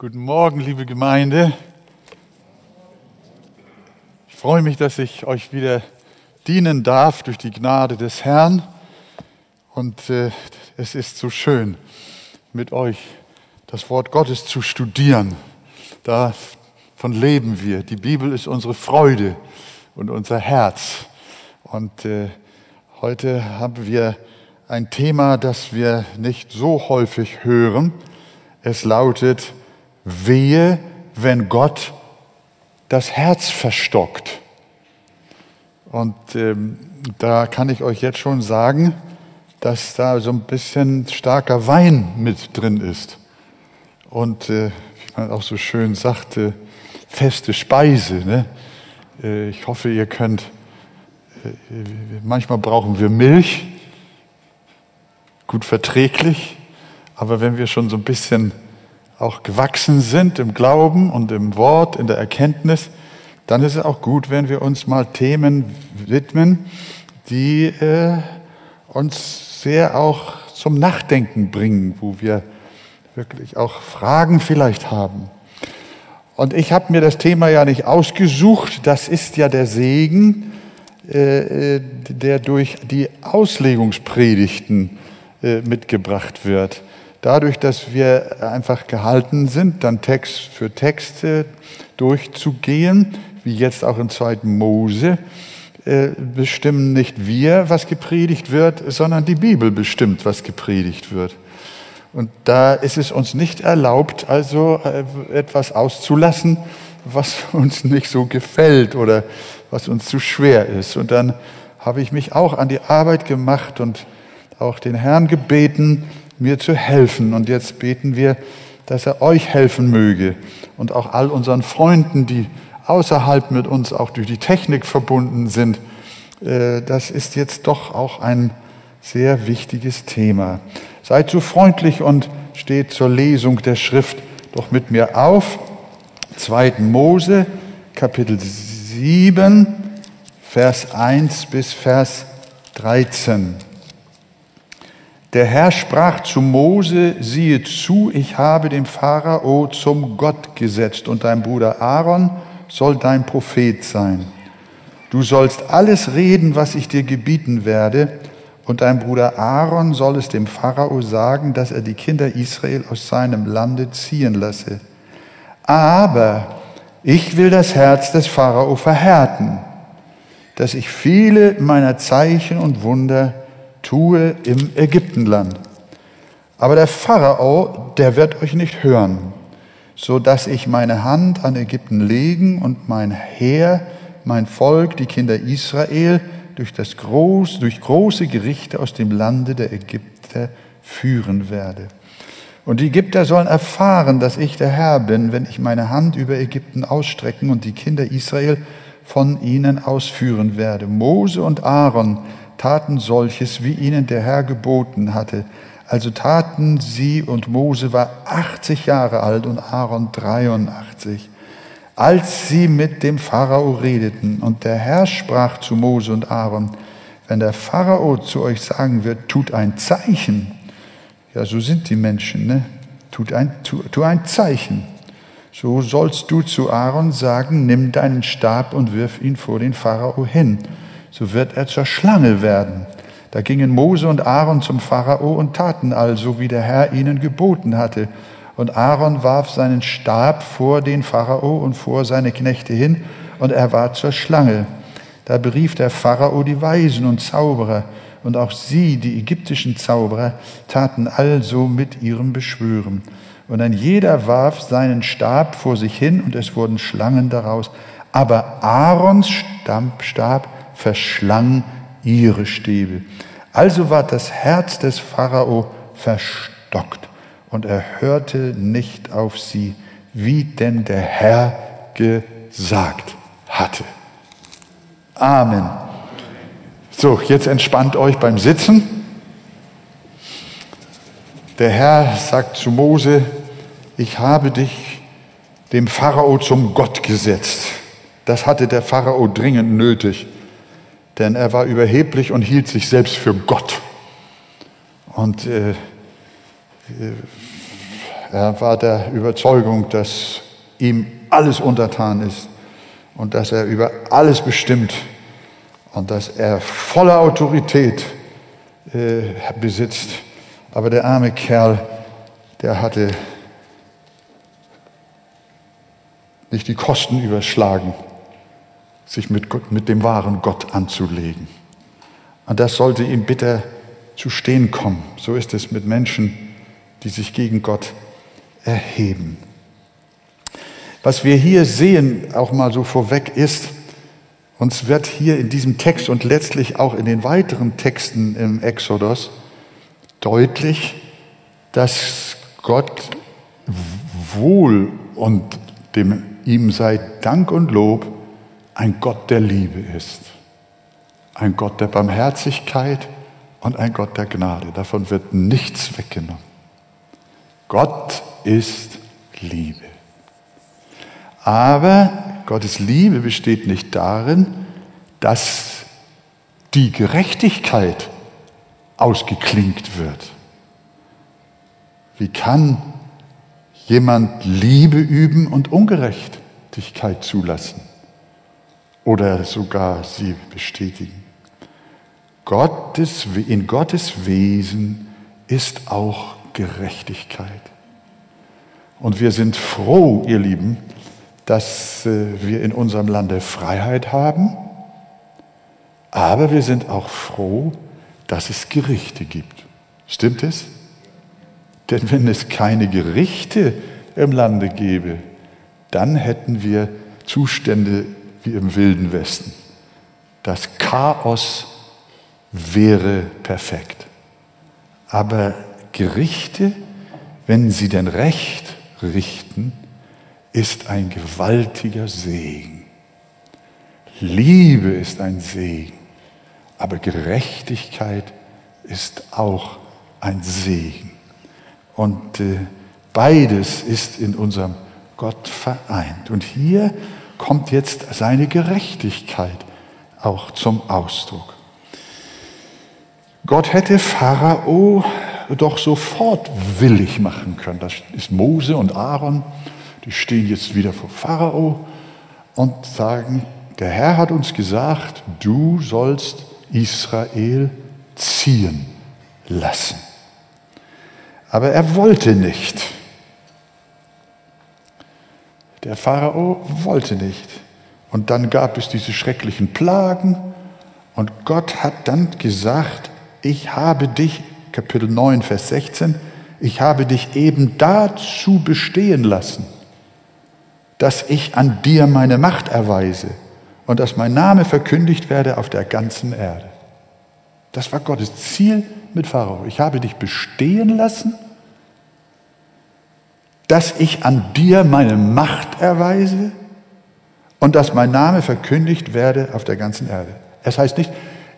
Guten Morgen, liebe Gemeinde. Ich freue mich, dass ich euch wieder dienen darf durch die Gnade des Herrn. Und äh, es ist so schön, mit euch das Wort Gottes zu studieren. Davon leben wir. Die Bibel ist unsere Freude und unser Herz. Und äh, heute haben wir ein Thema, das wir nicht so häufig hören. Es lautet, Wehe, wenn Gott das Herz verstockt. Und ähm, da kann ich euch jetzt schon sagen, dass da so ein bisschen starker Wein mit drin ist. Und äh, wie man auch so schön sagte, feste Speise. Ne? Äh, ich hoffe, ihr könnt, äh, manchmal brauchen wir Milch, gut verträglich, aber wenn wir schon so ein bisschen auch gewachsen sind im Glauben und im Wort, in der Erkenntnis, dann ist es auch gut, wenn wir uns mal Themen widmen, die äh, uns sehr auch zum Nachdenken bringen, wo wir wirklich auch Fragen vielleicht haben. Und ich habe mir das Thema ja nicht ausgesucht, das ist ja der Segen, äh, äh der durch die Auslegungspredigten äh, mitgebracht wird dadurch, dass wir einfach gehalten sind, dann Text für Texte durchzugehen, wie jetzt auch in 2. Mose, äh, bestimmen nicht wir, was gepredigt wird, sondern die Bibel bestimmt, was gepredigt wird. Und da ist es uns nicht erlaubt, also äh, etwas auszulassen, was uns nicht so gefällt oder was uns zu schwer ist. Und dann habe ich mich auch an die Arbeit gemacht und auch den Herrn gebeten, mir zu helfen. Und jetzt beten wir, dass er euch helfen möge und auch all unseren Freunden, die außerhalb mit uns auch durch die Technik verbunden sind. Äh, das ist jetzt doch auch ein sehr wichtiges Thema. Seid so freundlich und steht zur Lesung der Schrift doch mit mir auf. 2. Mose, Kapitel 7, Vers 1 bis Vers 13. Der Herr sprach zu Mose, siehe zu, ich habe dem Pharao zum Gott gesetzt und dein Bruder Aaron soll dein Prophet sein. Du sollst alles reden, was ich dir gebieten werde, und dein Bruder Aaron soll es dem Pharao sagen, dass er die Kinder Israel aus seinem Lande ziehen lasse. Aber ich will das Herz des Pharao verhärten, dass ich viele meiner Zeichen und Wunder tue im Ägyptenland. Aber der Pharao, der wird euch nicht hören, so dass ich meine Hand an Ägypten legen und mein Heer, mein Volk, die Kinder Israel, durch, das groß, durch große Gerichte aus dem Lande der Ägypter führen werde. Und die Ägypter sollen erfahren, dass ich der Herr bin, wenn ich meine Hand über Ägypten ausstrecken und die Kinder Israel von ihnen ausführen werde. Mose und Aaron taten solches, wie ihnen der Herr geboten hatte. Also taten sie und Mose war 80 Jahre alt und Aaron 83, als sie mit dem Pharao redeten. Und der Herr sprach zu Mose und Aaron, wenn der Pharao zu euch sagen wird, tut ein Zeichen, ja, so sind die Menschen, ne? Tut ein, tu, tu ein Zeichen. So sollst du zu Aaron sagen, nimm deinen Stab und wirf ihn vor den Pharao hin so wird er zur Schlange werden. Da gingen Mose und Aaron zum Pharao und taten also, wie der Herr ihnen geboten hatte. Und Aaron warf seinen Stab vor den Pharao und vor seine Knechte hin, und er war zur Schlange. Da berief der Pharao die Weisen und Zauberer, und auch sie, die ägyptischen Zauberer, taten also mit ihrem Beschwören. Und ein jeder warf seinen Stab vor sich hin, und es wurden Schlangen daraus. Aber Aarons Stab verschlang ihre Stäbe. Also war das Herz des Pharao verstockt und er hörte nicht auf sie, wie denn der Herr gesagt hatte. Amen. So, jetzt entspannt euch beim Sitzen. Der Herr sagt zu Mose, ich habe dich dem Pharao zum Gott gesetzt. Das hatte der Pharao dringend nötig denn er war überheblich und hielt sich selbst für Gott. Und äh, äh, Er war der Überzeugung, dass ihm alles untertan ist und dass er über alles bestimmt und dass er volle Autorität äh, besitzt. Aber der arme Kerl, der hatte nicht die Kosten überschlagen, sich mit, Gott, mit dem wahren Gott anzulegen. Und das sollte ihm bitter zu stehen kommen. So ist es mit Menschen, die sich gegen Gott erheben. Was wir hier sehen, auch mal so vorweg, ist, uns wird hier in diesem Text und letztlich auch in den weiteren Texten im Exodus deutlich, dass Gott wohl und dem ihm sei Dank und Lob ein Gott der Liebe ist, ein Gott der Barmherzigkeit und ein Gott der Gnade. Davon wird nichts weggenommen. Gott ist Liebe. Aber Gottes Liebe besteht nicht darin, dass die Gerechtigkeit ausgeklinkt wird. Wie kann jemand Liebe üben und Ungerechtigkeit zulassen oder sogar sie bestätigen? Gottes, in Gottes Wesen ist auch Gerechtigkeit. Und wir sind froh, ihr Lieben, dass äh, wir in unserem Lande Freiheit haben, aber wir sind auch froh, dass es Gerichte gibt. Stimmt es? Denn wenn es keine Gerichte im Lande gäbe, dann hätten wir Zustände wie im Wilden Westen. Das Chaos wäre perfekt. Aber Gerichte, wenn sie denn Recht richten, ist ein gewaltiger Segen. Liebe ist ein Segen, aber Gerechtigkeit ist auch ein Segen. Und äh, beides ist in unserem Gott vereint. Und hier kommt jetzt seine Gerechtigkeit auch zum Ausdruck. Gott hätte Pharao doch sofort willig machen können. Das ist Mose und Aaron die stehen jetzt wieder vor Pharao und sagen, der Herr hat uns gesagt, du sollst Israel ziehen lassen. Aber er wollte nicht. Der Pharao wollte nicht. Und dann gab es diese schrecklichen Plagen und Gott hat dann gesagt, ich habe dich, Kapitel 9, Vers 16, ich habe dich eben dazu bestehen lassen dass ich an dir meine Macht erweise und dass mein Name verkündigt werde auf der ganzen Erde. Das war Gottes Ziel mit Pharao. Ich habe dich bestehen lassen, dass ich an dir meine Macht erweise und dass mein Name verkündigt werde auf der ganzen Erde. Es heißt nicht,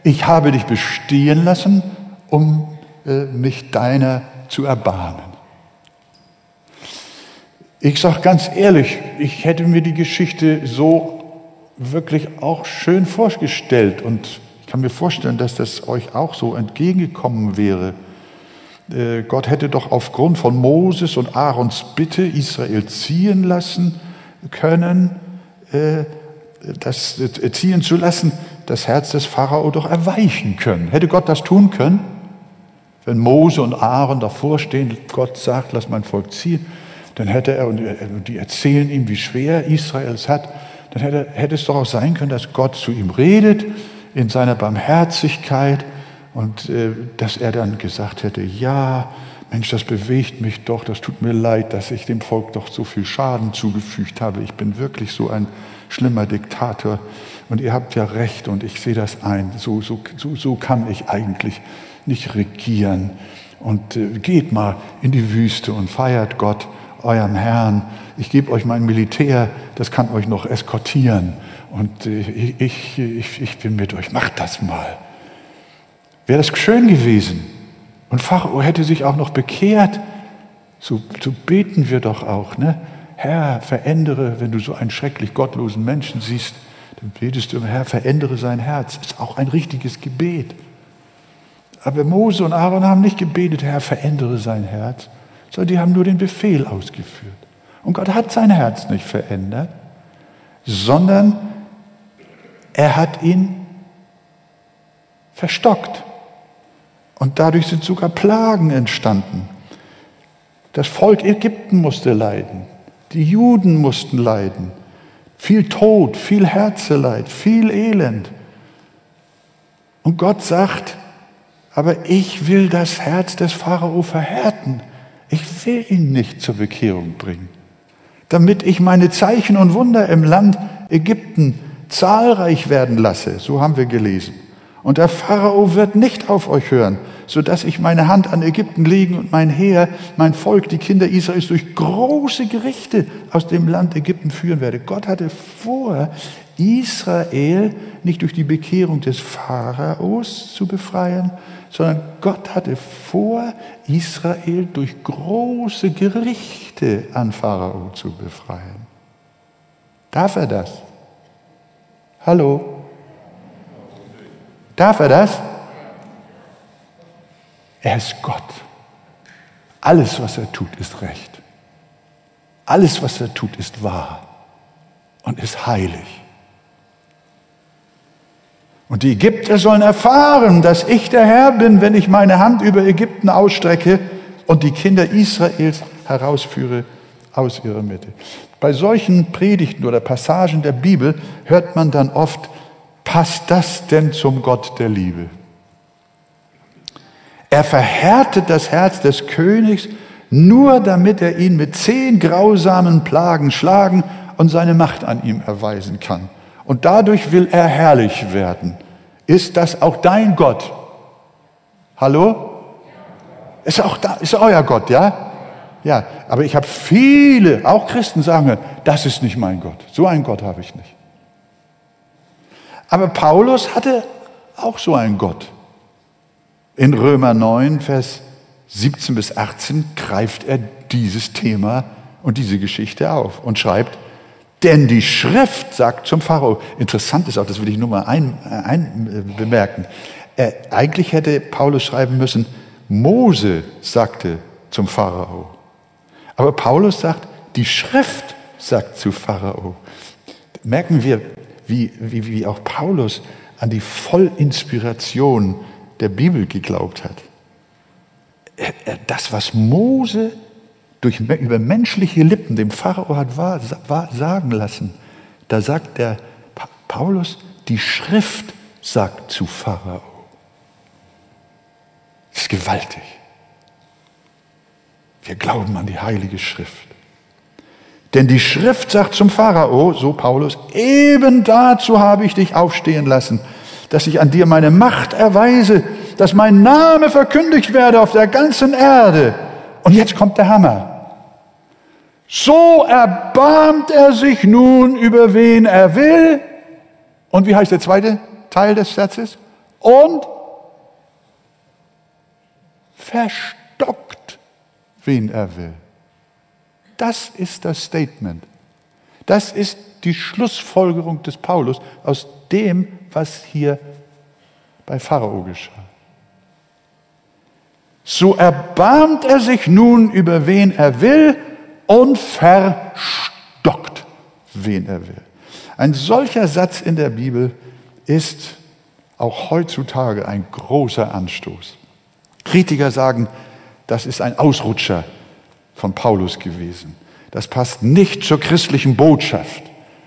ich habe dich bestehen lassen, um äh, mich deiner zu erbarmen. Ich sage ganz ehrlich, ich hätte mir die Geschichte so wirklich auch schön vorgestellt und ich kann mir vorstellen, dass das euch auch so entgegengekommen wäre. Äh, Gott hätte doch aufgrund von Moses und Aarons Bitte Israel ziehen lassen können, äh, das äh, ziehen zu lassen, das Herz des Pharao doch erweichen können. Hätte Gott das tun können? Wenn Mose und Aaron davor stehen, Gott sagt, lass mein Volk ziehen, dann hätte er, und die erzählen ihm, wie schwer Israel es hat, dann hätte, hätte es doch auch sein können, dass Gott zu ihm redet in seiner Barmherzigkeit und äh, dass er dann gesagt hätte, ja, Mensch, das bewegt mich doch, das tut mir leid, dass ich dem Volk doch so viel Schaden zugefügt habe. Ich bin wirklich so ein schlimmer Diktator und ihr habt ja recht und ich sehe das ein. So, so, so, so kann ich eigentlich nicht regieren. Und äh, geht mal in die Wüste und feiert Gott eurem Herrn, ich gebe euch mein Militär, das kann euch noch eskortieren und äh, ich, ich, ich bin mit euch, macht das mal. Wäre das schön gewesen und Pharao hätte sich auch noch bekehrt, so, so beten wir doch auch, ne? Herr, verändere, wenn du so einen schrecklich gottlosen Menschen siehst, dann betest du, Herr, verändere sein Herz. Ist auch ein richtiges Gebet. Aber Mose und Aaron haben nicht gebetet, Herr, verändere sein Herz, sondern die haben nur den Befehl ausgeführt. Und Gott hat sein Herz nicht verändert, sondern er hat ihn verstockt. Und dadurch sind sogar Plagen entstanden. Das Volk Ägypten musste leiden. Die Juden mussten leiden. Viel Tod, viel Herzeleid, viel Elend. Und Gott sagt, aber ich will das Herz des Pharao verhärten. Ich will ihn nicht zur Bekehrung bringen, damit ich meine Zeichen und Wunder im Land Ägypten zahlreich werden lasse. So haben wir gelesen. Und der Pharao wird nicht auf euch hören, so dass ich meine Hand an Ägypten legen und mein Heer, mein Volk, die Kinder Israels durch große Gerichte aus dem Land Ägypten führen werde. Gott hatte vor, Israel nicht durch die Bekehrung des Pharaos zu befreien, sondern Gott hatte vor, Israel durch große Gerichte an Pharao zu befreien. Darf er das? Hallo? Darf er das? Er ist Gott. Alles, was er tut, ist recht. Alles, was er tut, ist wahr und ist heilig. Und die Ägypter sollen erfahren, dass ich der Herr bin, wenn ich meine Hand über Ägypten ausstrecke und die Kinder Israels herausführe aus ihrer Mitte. Bei solchen Predigten oder Passagen der Bibel hört man dann oft, passt das denn zum Gott der Liebe? Er verhärtet das Herz des Königs nur damit er ihn mit zehn grausamen Plagen schlagen und seine Macht an ihm erweisen kann. Und dadurch will er herrlich werden. Ist das auch dein Gott? Hallo? Ist auch da, ist euer Gott, ja? Ja, aber ich habe viele, auch Christen sagen, das ist nicht mein Gott. So einen Gott habe ich nicht. Aber Paulus hatte auch so einen Gott. In Römer 9, Vers 17 bis 18 greift er dieses Thema und diese Geschichte auf und schreibt, denn die Schrift sagt zum Pharao, interessant ist auch, das will ich nur mal ein, ein äh, bemerken, äh, eigentlich hätte Paulus schreiben müssen, Mose sagte zum Pharao. Aber Paulus sagt, die Schrift sagt zu Pharao. Merken wir, wie, wie, wie auch Paulus an die Vollinspiration der Bibel geglaubt hat. Das, was Mose durch, über menschliche Lippen dem Pharao hat war, war, sagen lassen, da sagt der Paulus, die Schrift sagt zu Pharao. Das ist gewaltig. Wir glauben an die Heilige Schrift. Denn die Schrift sagt zum Pharao, so Paulus, eben dazu habe ich dich aufstehen lassen, dass ich an dir meine Macht erweise, dass mein Name verkündigt werde auf der ganzen Erde. Und jetzt kommt der Hammer. So erbarmt er sich nun über wen er will. Und wie heißt der zweite Teil des Satzes? Und verstockt, wen er will. Das ist das Statement. Das ist die Schlussfolgerung des Paulus aus dem, was hier bei Pharao geschah. So erbarmt er sich nun über wen er will und verstockt, wen er will. Ein solcher Satz in der Bibel ist auch heutzutage ein großer Anstoß. Kritiker sagen, das ist ein Ausrutscher von Paulus gewesen. Das passt nicht zur christlichen Botschaft.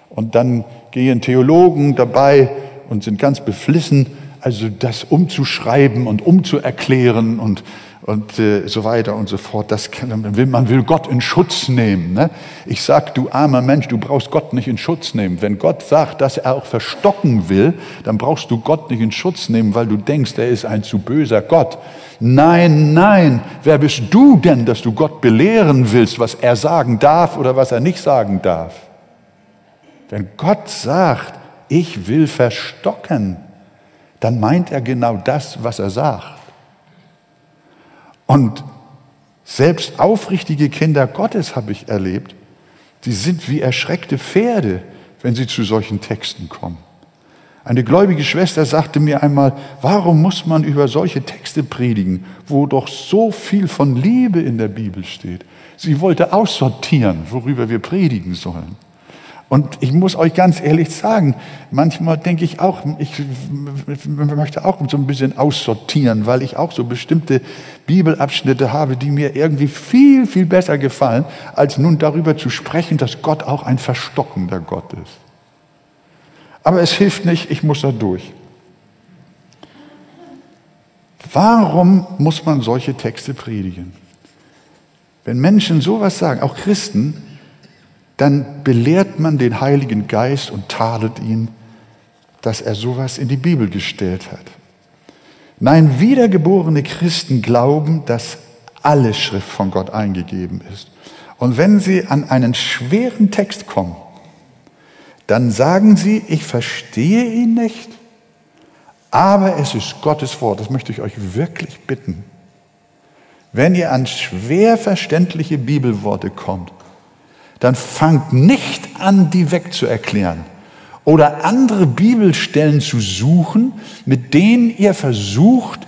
Und dann gehen Theologen dabei und sind ganz beflissen, also das umzuschreiben und umzuerklären und, und äh, so weiter und so fort. Das kann, man, will, man will Gott in Schutz nehmen. Ne? Ich sag, du armer Mensch, du brauchst Gott nicht in Schutz nehmen. Wenn Gott sagt, dass er auch verstocken will, dann brauchst du Gott nicht in Schutz nehmen, weil du denkst, er ist ein zu böser Gott. Nein, nein, wer bist du denn, dass du Gott belehren willst, was er sagen darf oder was er nicht sagen darf? Wenn Gott sagt, ich will verstocken, dann meint er genau das, was er sagt. Und selbst aufrichtige Kinder Gottes habe ich erlebt, die sind wie erschreckte Pferde, wenn sie zu solchen Texten kommen. Eine gläubige Schwester sagte mir einmal, warum muss man über solche Texte predigen, wo doch so viel von Liebe in der Bibel steht? Sie wollte aussortieren, worüber wir predigen sollen. Und ich muss euch ganz ehrlich sagen, manchmal denke ich auch, ich möchte auch so ein bisschen aussortieren, weil ich auch so bestimmte Bibelabschnitte habe, die mir irgendwie viel, viel besser gefallen, als nun darüber zu sprechen, dass Gott auch ein verstockender Gott ist. Aber es hilft nicht, ich muss da durch. Warum muss man solche Texte predigen? Wenn Menschen sowas sagen, auch Christen, dann belehrt man den Heiligen Geist und tadelt ihn, dass er sowas in die Bibel gestellt hat. Nein, wiedergeborene Christen glauben, dass alle Schrift von Gott eingegeben ist. Und wenn sie an einen schweren Text kommen, dann sagen sie, ich verstehe ihn nicht, aber es ist Gottes Wort. Das möchte ich euch wirklich bitten. Wenn ihr an schwer verständliche Bibelworte kommt, dann fangt nicht an, die wegzuerklären oder andere Bibelstellen zu suchen, mit denen ihr versucht,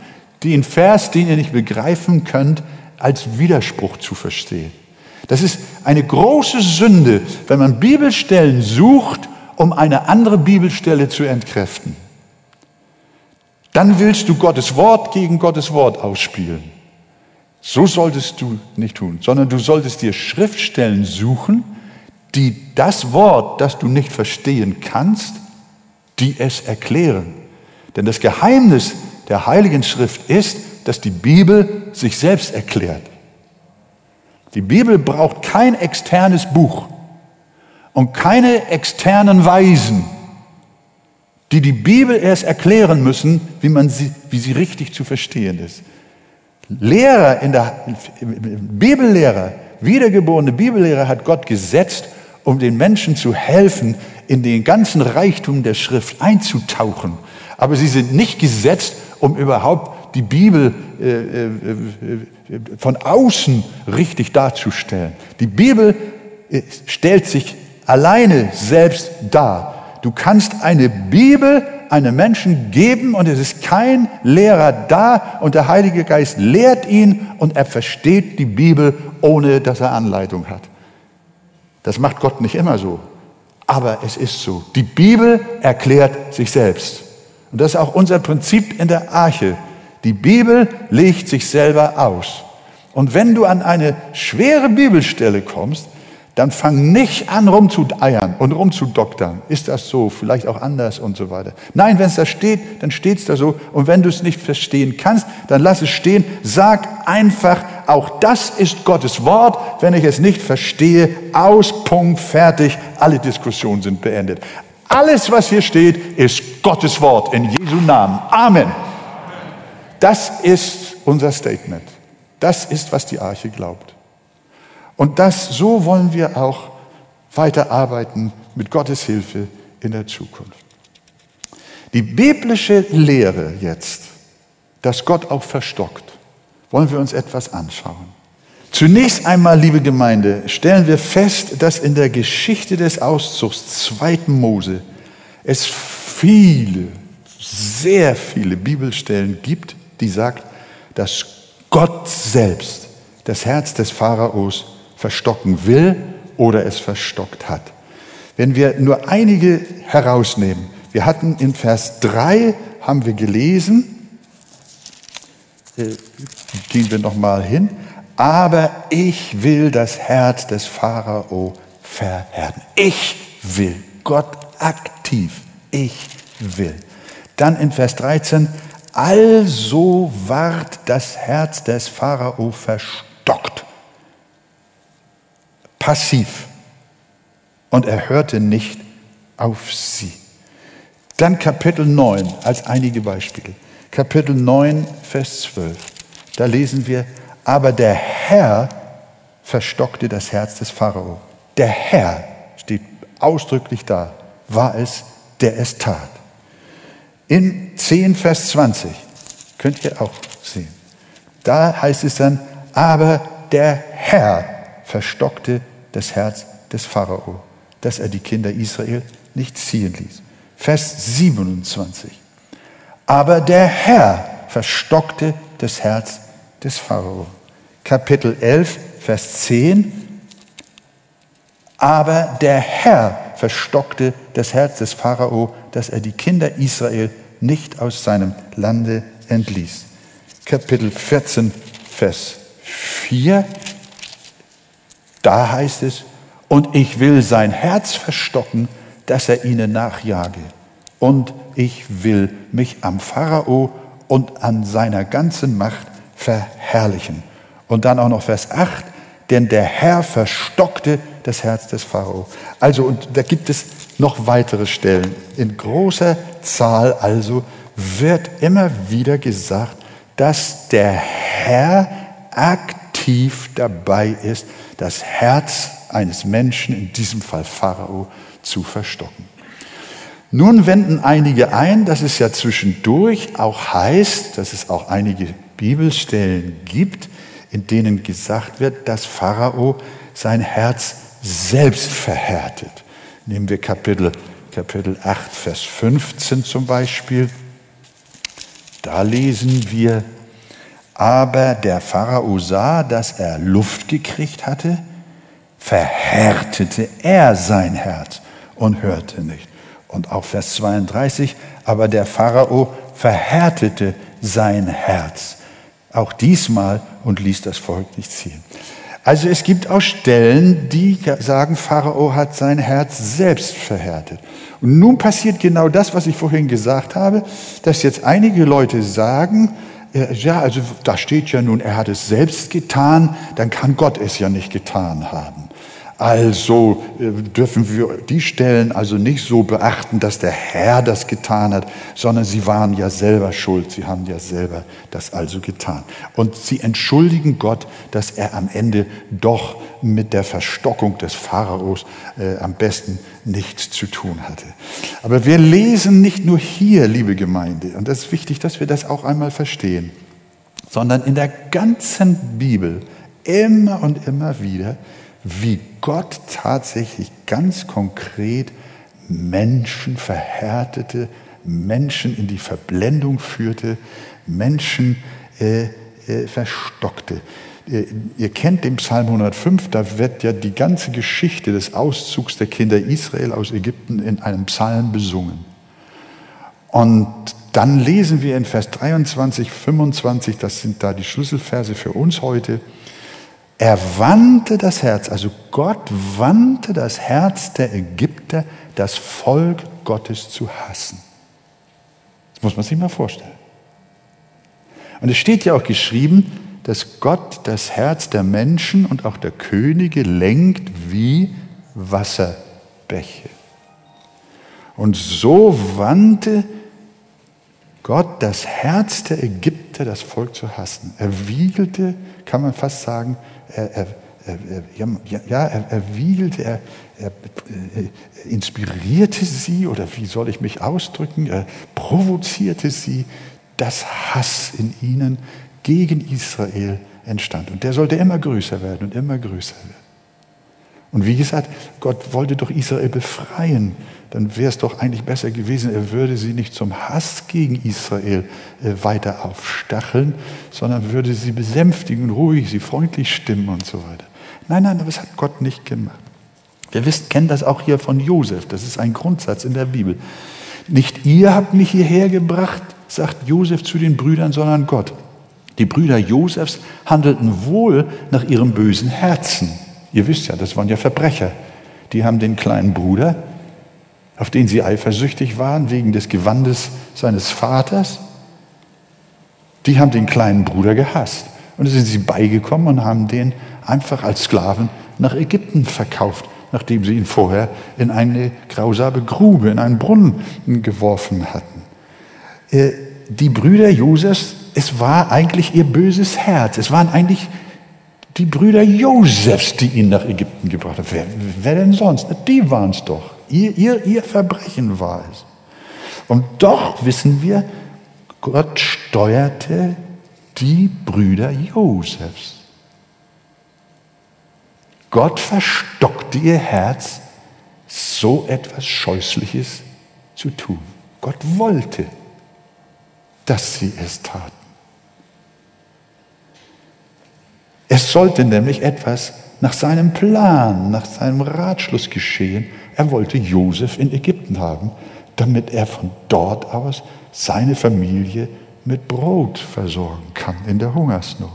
den Vers, den ihr nicht begreifen könnt, als Widerspruch zu verstehen. Das ist eine große Sünde, wenn man Bibelstellen sucht, um eine andere Bibelstelle zu entkräften. Dann willst du Gottes Wort gegen Gottes Wort ausspielen. So solltest du nicht tun, sondern du solltest dir Schriftstellen suchen, die das Wort, das du nicht verstehen kannst, die es erklären. Denn das Geheimnis der Heiligen Schrift ist, dass die Bibel sich selbst erklärt. Die Bibel braucht kein externes Buch und keine externen Weisen, die die Bibel erst erklären müssen, wie, man sie, wie sie richtig zu verstehen ist. Lehrer in der Bibellehrer, wiedergeborene Bibellehrer hat Gott gesetzt, um den Menschen zu helfen, in den ganzen Reichtum der Schrift einzutauchen. Aber sie sind nicht gesetzt, um überhaupt die Bibel äh, äh, äh, von außen richtig darzustellen. Die Bibel äh, stellt sich alleine selbst dar. Du kannst eine Bibel einem Menschen geben und es ist kein Lehrer da und der Heilige Geist lehrt ihn und er versteht die Bibel, ohne dass er Anleitung hat. Das macht Gott nicht immer so, aber es ist so. Die Bibel erklärt sich selbst. Und das ist auch unser Prinzip in der Arche. Die Bibel legt sich selber aus. Und wenn du an eine schwere Bibelstelle kommst, dann fang nicht an rumzueiern und rumzudoktern. Ist das so? Vielleicht auch anders und so weiter. Nein, wenn es da steht, dann steht es da so. Und wenn du es nicht verstehen kannst, dann lass es stehen. Sag einfach, auch das ist Gottes Wort. Wenn ich es nicht verstehe, aus, Punkt, fertig. Alle Diskussionen sind beendet. Alles, was hier steht, ist Gottes Wort in Jesu Namen. Amen. Das ist unser Statement. Das ist, was die Arche glaubt. Und das, so wollen wir auch weiterarbeiten mit Gottes Hilfe in der Zukunft. Die biblische Lehre jetzt, dass Gott auch verstockt, wollen wir uns etwas anschauen. Zunächst einmal, liebe Gemeinde, stellen wir fest, dass in der Geschichte des Auszugs 2. Mose es viele, sehr viele Bibelstellen gibt, die sagt, dass Gott selbst das Herz des Pharaos verstocken will oder es verstockt hat. Wenn wir nur einige herausnehmen, wir hatten in Vers 3 haben wir gelesen, äh, gehen wir nochmal hin, aber ich will das Herz des Pharao verhärten. Ich will, Gott aktiv, ich will. Dann in Vers 13, also ward das Herz des Pharao verstockt passiv und er hörte nicht auf sie. Dann Kapitel 9 als einige Beispiele. Kapitel 9, Vers 12. Da lesen wir, aber der Herr verstockte das Herz des Pharao. Der Herr steht ausdrücklich da, war es, der es tat. In 10, Vers 20 könnt ihr auch sehen. Da heißt es dann, aber der Herr verstockte das Herz des Pharao, dass er die Kinder Israel nicht ziehen ließ. Vers 27. Aber der Herr verstockte das Herz des Pharao. Kapitel 11, Vers 10. Aber der Herr verstockte das Herz des Pharao, dass er die Kinder Israel nicht aus seinem Lande entließ. Kapitel 14, Vers 4. Da heißt es, und ich will sein Herz verstocken, dass er ihnen nachjage. Und ich will mich am Pharao und an seiner ganzen Macht verherrlichen. Und dann auch noch Vers 8, denn der Herr verstockte das Herz des Pharao. Also, und da gibt es noch weitere Stellen. In großer Zahl also wird immer wieder gesagt, dass der Herr aktiv dabei ist, das Herz eines Menschen, in diesem Fall Pharao, zu verstocken. Nun wenden einige ein, dass es ja zwischendurch auch heißt, dass es auch einige Bibelstellen gibt, in denen gesagt wird, dass Pharao sein Herz selbst verhärtet. Nehmen wir Kapitel, Kapitel 8, Vers 15 zum Beispiel. Da lesen wir, aber der Pharao sah, dass er Luft gekriegt hatte, verhärtete er sein Herz und hörte nicht. Und auch Vers 32, aber der Pharao verhärtete sein Herz, auch diesmal und ließ das Volk nicht ziehen. Also es gibt auch Stellen, die sagen, Pharao hat sein Herz selbst verhärtet. Und nun passiert genau das, was ich vorhin gesagt habe, dass jetzt einige Leute sagen, ja, also da steht ja nun, er hat es selbst getan, dann kann Gott es ja nicht getan haben. Also äh, dürfen wir die Stellen also nicht so beachten, dass der Herr das getan hat, sondern sie waren ja selber schuld. Sie haben ja selber das also getan. Und sie entschuldigen Gott, dass er am Ende doch mit der Verstockung des Pharaos äh, am besten nichts zu tun hatte. Aber wir lesen nicht nur hier, liebe Gemeinde, und das ist wichtig, dass wir das auch einmal verstehen, sondern in der ganzen Bibel immer und immer wieder, wie Gott tatsächlich ganz konkret Menschen verhärtete, Menschen in die Verblendung führte, Menschen äh, äh, verstockte. Ihr, äh, ihr kennt den Psalm 105, da wird ja die ganze Geschichte des Auszugs der Kinder Israel aus Ägypten in einem Psalm besungen. Und dann lesen wir in Vers 23, 25, das sind da die Schlüsselverse für uns heute, er wandte das Herz, also Gott wandte das Herz der Ägypter, das Volk Gottes zu hassen. Das muss man sich mal vorstellen. Und es steht ja auch geschrieben, dass Gott das Herz der Menschen und auch der Könige lenkt wie Wasserbäche. Und so wandte Gott das Herz der Ägypter, das Volk zu hassen. Er wiegelte, kann man fast sagen, er, ja, er, er wiegelte, er, er äh, inspirierte sie oder wie soll ich mich ausdrücken, er provozierte sie, dass Hass in ihnen gegen Israel entstand. Und der sollte immer größer werden und immer größer werden. Und wie gesagt, Gott wollte doch Israel befreien. Dann wäre es doch eigentlich besser gewesen, er würde sie nicht zum Hass gegen Israel äh, weiter aufstacheln, sondern würde sie besänftigen, ruhig, sie freundlich stimmen und so weiter. Nein, nein, das hat Gott nicht gemacht. Wir wisst, kennen das auch hier von Josef. Das ist ein Grundsatz in der Bibel. Nicht ihr habt mich hierher gebracht, sagt Josef zu den Brüdern, sondern Gott. Die Brüder Josefs handelten wohl nach ihrem bösen Herzen. Ihr wisst ja, das waren ja Verbrecher. Die haben den kleinen Bruder, auf den sie eifersüchtig waren wegen des Gewandes seines Vaters, die haben den kleinen Bruder gehasst. Und da sind sie beigekommen und haben den einfach als Sklaven nach Ägypten verkauft, nachdem sie ihn vorher in eine grausame Grube, in einen Brunnen geworfen hatten. Äh, die Brüder Josefs, es war eigentlich ihr böses Herz. Es waren eigentlich die Brüder Josefs, die ihn nach Ägypten gebracht haben. Wer, wer denn sonst? Die waren es doch. Ihr, ihr, ihr Verbrechen war es. Und doch wissen wir, Gott steuerte die Brüder Josefs. Gott verstockte ihr Herz, so etwas Scheußliches zu tun. Gott wollte, dass sie es taten. Es sollte nämlich etwas nach seinem Plan, nach seinem Ratschluss geschehen. Er wollte Josef in Ägypten haben, damit er von dort aus seine Familie mit Brot versorgen kann in der Hungersnot.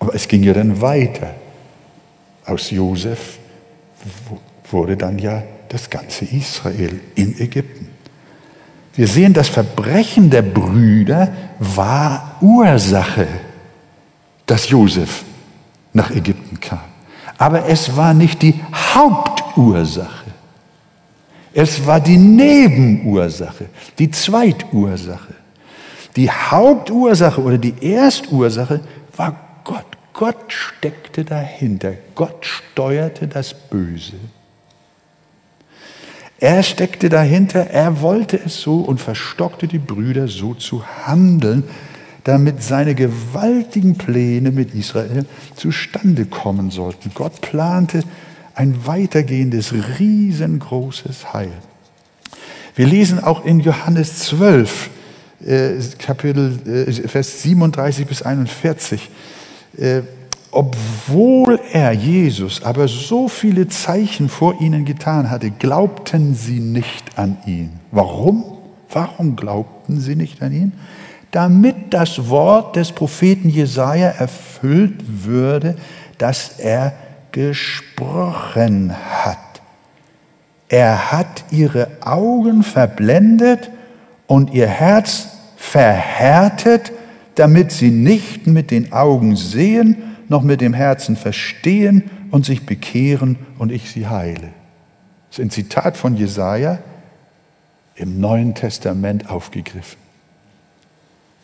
Aber es ging ja dann weiter. Aus Josef wurde dann ja das ganze Israel in Ägypten. Wir sehen, das Verbrechen der Brüder war Ursache, dass Josef nach Ägypten kam. Aber es war nicht die Hauptursache. Es war die Nebenursache, die Zweitursache. Die Hauptursache oder die Erstursache war Gott. Gott steckte dahinter. Gott steuerte das Böse. Er steckte dahinter, er wollte es so und verstockte die Brüder so zu handeln, damit seine gewaltigen Pläne mit Israel zustande kommen sollten. Gott plante ein weitergehendes, riesengroßes Heil. Wir lesen auch in Johannes 12, äh, Kapitel, äh, Vers 37 bis 41, äh, obwohl er, Jesus, aber so viele Zeichen vor ihnen getan hatte, glaubten sie nicht an ihn. Warum? Warum glaubten sie nicht an ihn? Damit das Wort des Propheten Jesaja erfüllt würde, das er gesprochen hat. Er hat ihre Augen verblendet und ihr Herz verhärtet, damit sie nicht mit den Augen sehen, noch mit dem Herzen verstehen und sich bekehren und ich sie heile. Das ist ein Zitat von Jesaja im Neuen Testament aufgegriffen.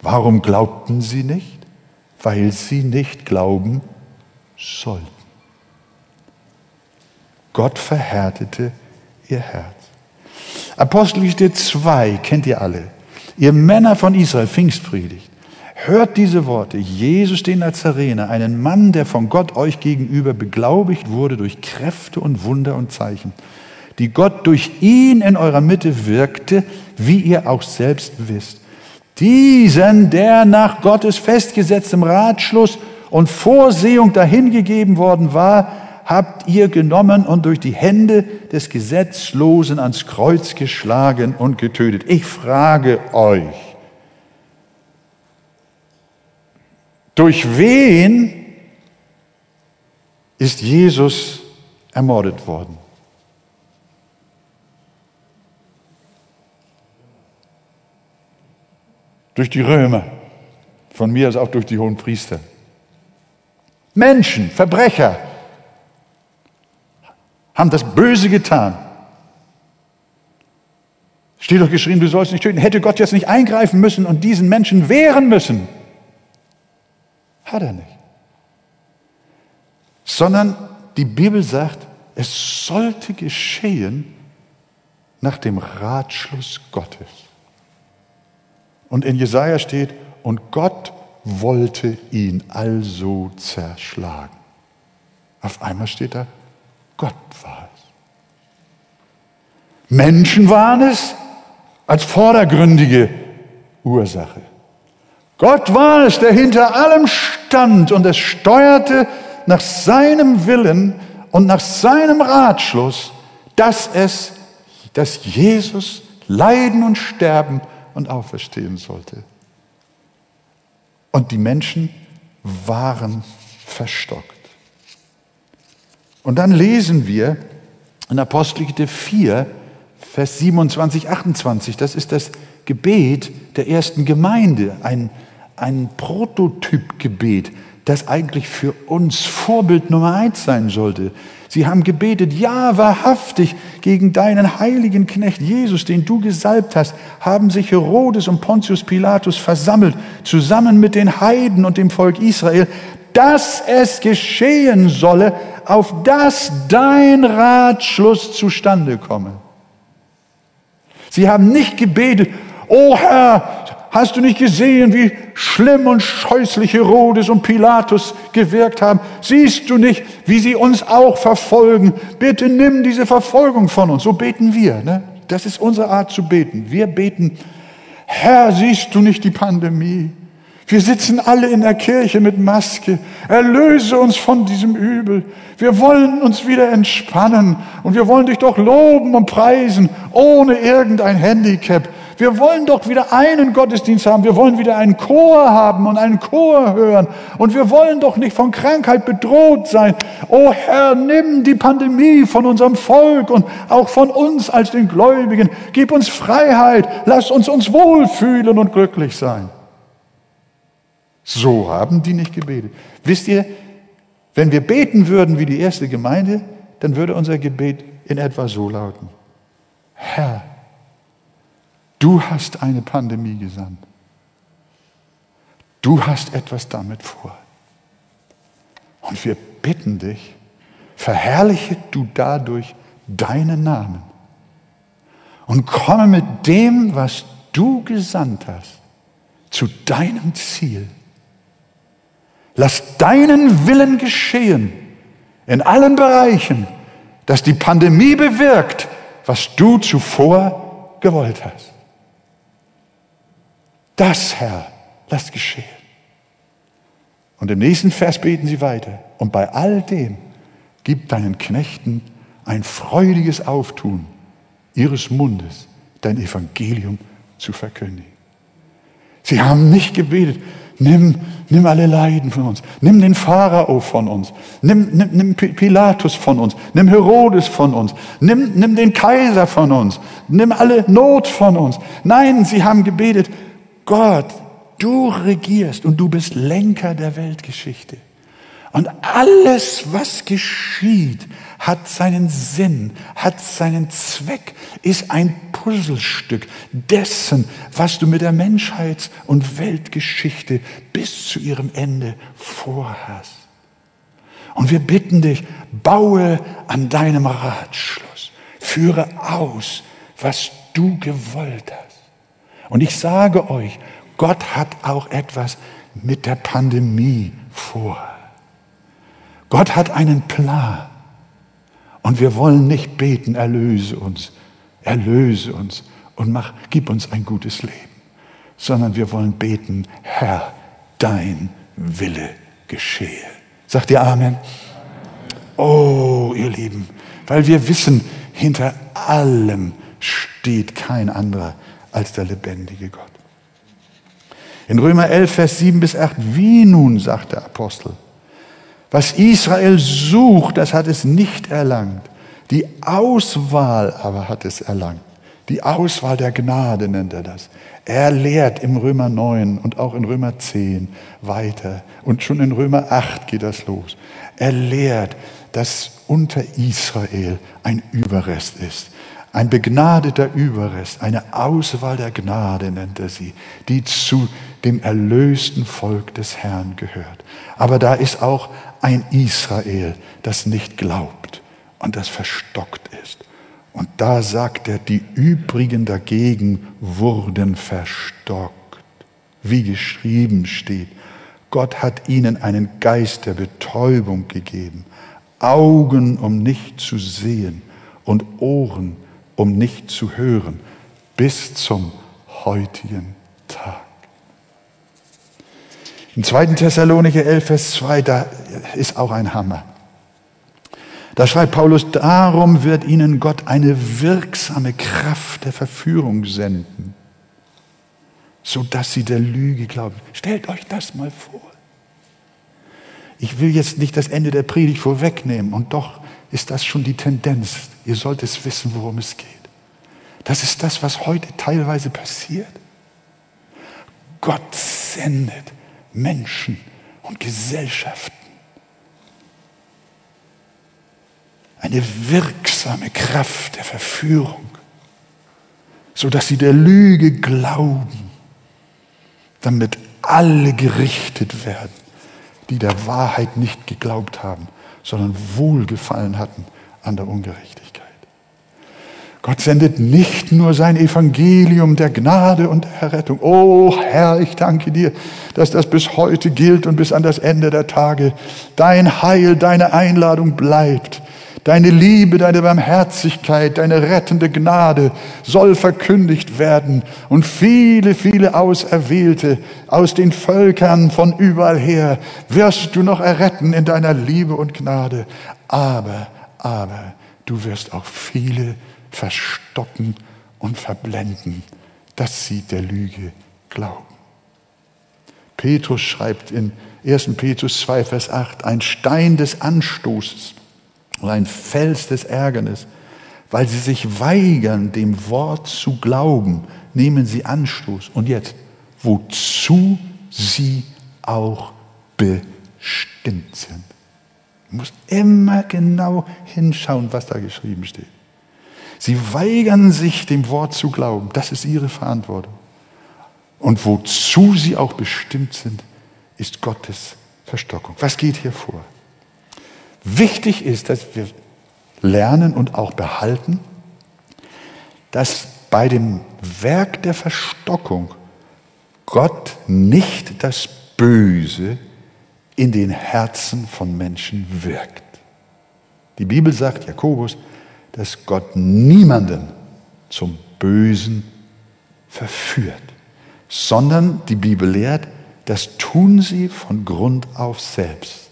Warum glaubten sie nicht? Weil sie nicht glauben sollten. Gott verhärtete ihr Herz. Apostelgeschichte 2 kennt ihr alle. Ihr Männer von Israel, Pfingstpredigt. Hört diese Worte. Jesus den Nazarener, einen Mann, der von Gott euch gegenüber beglaubigt wurde durch Kräfte und Wunder und Zeichen, die Gott durch ihn in eurer Mitte wirkte, wie ihr auch selbst wisst. Diesen, der nach Gottes festgesetztem Ratschluss und Vorsehung dahingegeben worden war, habt ihr genommen und durch die Hände des Gesetzlosen ans Kreuz geschlagen und getötet. Ich frage euch, Durch wen ist Jesus ermordet worden? Durch die Römer, von mir aus auch durch die hohen Priester. Menschen, Verbrecher haben das Böse getan. Steht doch geschrieben, du sollst nicht töten. Hätte Gott jetzt nicht eingreifen müssen und diesen Menschen wehren müssen? Hat er nicht. Sondern die Bibel sagt, es sollte geschehen nach dem Ratschluss Gottes. Und in Jesaja steht, und Gott wollte ihn also zerschlagen. Auf einmal steht da, Gott war es. Menschen waren es als vordergründige Ursache. Gott war es, der hinter allem stand und es steuerte nach seinem Willen und nach seinem Ratschluss, dass es, dass Jesus leiden und sterben und auferstehen sollte. Und die Menschen waren verstockt. Und dann lesen wir in Apostelgeschichte 4, Vers 27, 28, das ist das Gebet der ersten Gemeinde, ein ein Prototypgebet, das eigentlich für uns Vorbild Nummer eins sein sollte. Sie haben gebetet, ja, wahrhaftig, gegen deinen heiligen Knecht Jesus, den du gesalbt hast, haben sich Herodes und Pontius Pilatus versammelt, zusammen mit den Heiden und dem Volk Israel, dass es geschehen solle, auf dass dein Ratschluss zustande komme. Sie haben nicht gebetet, oh Herr, Hast du nicht gesehen, wie schlimm und scheußlich Herodes und Pilatus gewirkt haben? Siehst du nicht, wie sie uns auch verfolgen? Bitte nimm diese Verfolgung von uns. So beten wir. Ne? Das ist unsere Art zu beten. Wir beten, Herr, siehst du nicht die Pandemie? Wir sitzen alle in der Kirche mit Maske. Erlöse uns von diesem Übel. Wir wollen uns wieder entspannen und wir wollen dich doch loben und preisen, ohne irgendein Handicap. Wir wollen doch wieder einen Gottesdienst haben. Wir wollen wieder einen Chor haben und einen Chor hören. Und wir wollen doch nicht von Krankheit bedroht sein. Oh Herr, nimm die Pandemie von unserem Volk und auch von uns als den Gläubigen. Gib uns Freiheit. Lass uns uns wohlfühlen und glücklich sein. So haben die nicht gebetet. Wisst ihr, wenn wir beten würden wie die erste Gemeinde, dann würde unser Gebet in etwa so lauten. Herr, Du hast eine Pandemie gesandt. Du hast etwas damit vor. Und wir bitten dich, verherrliche du dadurch deinen Namen und komme mit dem, was du gesandt hast, zu deinem Ziel. Lass deinen Willen geschehen in allen Bereichen, dass die Pandemie bewirkt, was du zuvor gewollt hast. Das, Herr, lass geschehen. Und im nächsten Vers beten sie weiter. Und bei all dem gib deinen Knechten ein freudiges Auftun ihres Mundes, dein Evangelium zu verkündigen. Sie haben nicht gebetet, nimm, nimm alle Leiden von uns, nimm den Pharao von uns, nimm, nimm, nimm Pilatus von uns, nimm Herodes von uns, nimm, nimm den Kaiser von uns, nimm alle Not von uns. Nein, sie haben gebetet, Gott, du regierst und du bist Lenker der Weltgeschichte. Und alles, was geschieht, hat seinen Sinn, hat seinen Zweck, ist ein Puzzlestück dessen, was du mit der Menschheits- und Weltgeschichte bis zu ihrem Ende vorhast. Und wir bitten dich, baue an deinem Ratschluss, führe aus, was du gewollt hast. Und ich sage euch, Gott hat auch etwas mit der Pandemie vor. Gott hat einen Plan. Und wir wollen nicht beten, erlöse uns, erlöse uns und mach, gib uns ein gutes Leben, sondern wir wollen beten, Herr, dein Wille geschehe. Sagt ihr Amen? Oh, ihr Lieben, weil wir wissen, hinter allem steht kein anderer als der lebendige Gott. In Römer 11, Vers 7 bis 8, wie nun, sagt der Apostel, was Israel sucht, das hat es nicht erlangt. Die Auswahl aber hat es erlangt. Die Auswahl der Gnade nennt er das. Er lehrt im Römer 9 und auch in Römer 10 weiter. Und schon in Römer 8 geht das los. Er lehrt, dass unter Israel ein Überrest ist. Ein begnadeter Überrest, eine Auswahl der Gnade nennt er sie, die zu dem erlösten Volk des Herrn gehört. Aber da ist auch ein Israel, das nicht glaubt und das verstockt ist. Und da sagt er, die übrigen dagegen wurden verstockt. Wie geschrieben steht, Gott hat ihnen einen Geist der Betäubung gegeben, Augen, um nicht zu sehen und Ohren, um nicht zu hören, bis zum heutigen Tag. Im 2. Thessalonicher 11, Vers 2, da ist auch ein Hammer. Da schreibt Paulus, darum wird ihnen Gott eine wirksame Kraft der Verführung senden, sodass sie der Lüge glauben. Stellt euch das mal vor. Ich will jetzt nicht das Ende der Predigt vorwegnehmen und doch ist das schon die Tendenz. Ihr sollt es wissen, worum es geht. Das ist das, was heute teilweise passiert. Gott sendet Menschen und Gesellschaften eine wirksame Kraft der Verführung, sodass sie der Lüge glauben, damit alle gerichtet werden, die der Wahrheit nicht geglaubt haben sondern Wohlgefallen hatten an der Ungerechtigkeit. Gott sendet nicht nur sein Evangelium der Gnade und der Errettung. Oh Herr, ich danke dir, dass das bis heute gilt und bis an das Ende der Tage dein Heil, deine Einladung bleibt, Deine Liebe, deine Barmherzigkeit, deine rettende Gnade soll verkündigt werden und viele, viele Auserwählte aus den Völkern von überall her wirst du noch erretten in deiner Liebe und Gnade. Aber, aber, du wirst auch viele verstocken und verblenden, dass sie der Lüge glauben. Petrus schreibt in 1. Petrus 2, Vers 8, ein Stein des Anstoßes und ein Fels des Ärgernisses, weil sie sich weigern, dem Wort zu glauben, nehmen sie Anstoß. Und jetzt, wozu sie auch bestimmt sind. Man muss immer genau hinschauen, was da geschrieben steht. Sie weigern sich, dem Wort zu glauben. Das ist ihre Verantwortung. Und wozu sie auch bestimmt sind, ist Gottes Verstockung. Was geht hier vor? Wichtig ist, dass wir lernen und auch behalten, dass bei dem Werk der Verstockung Gott nicht das Böse in den Herzen von Menschen wirkt. Die Bibel sagt, Jakobus, dass Gott niemanden zum Bösen verführt, sondern die Bibel lehrt, das tun sie von Grund auf selbst.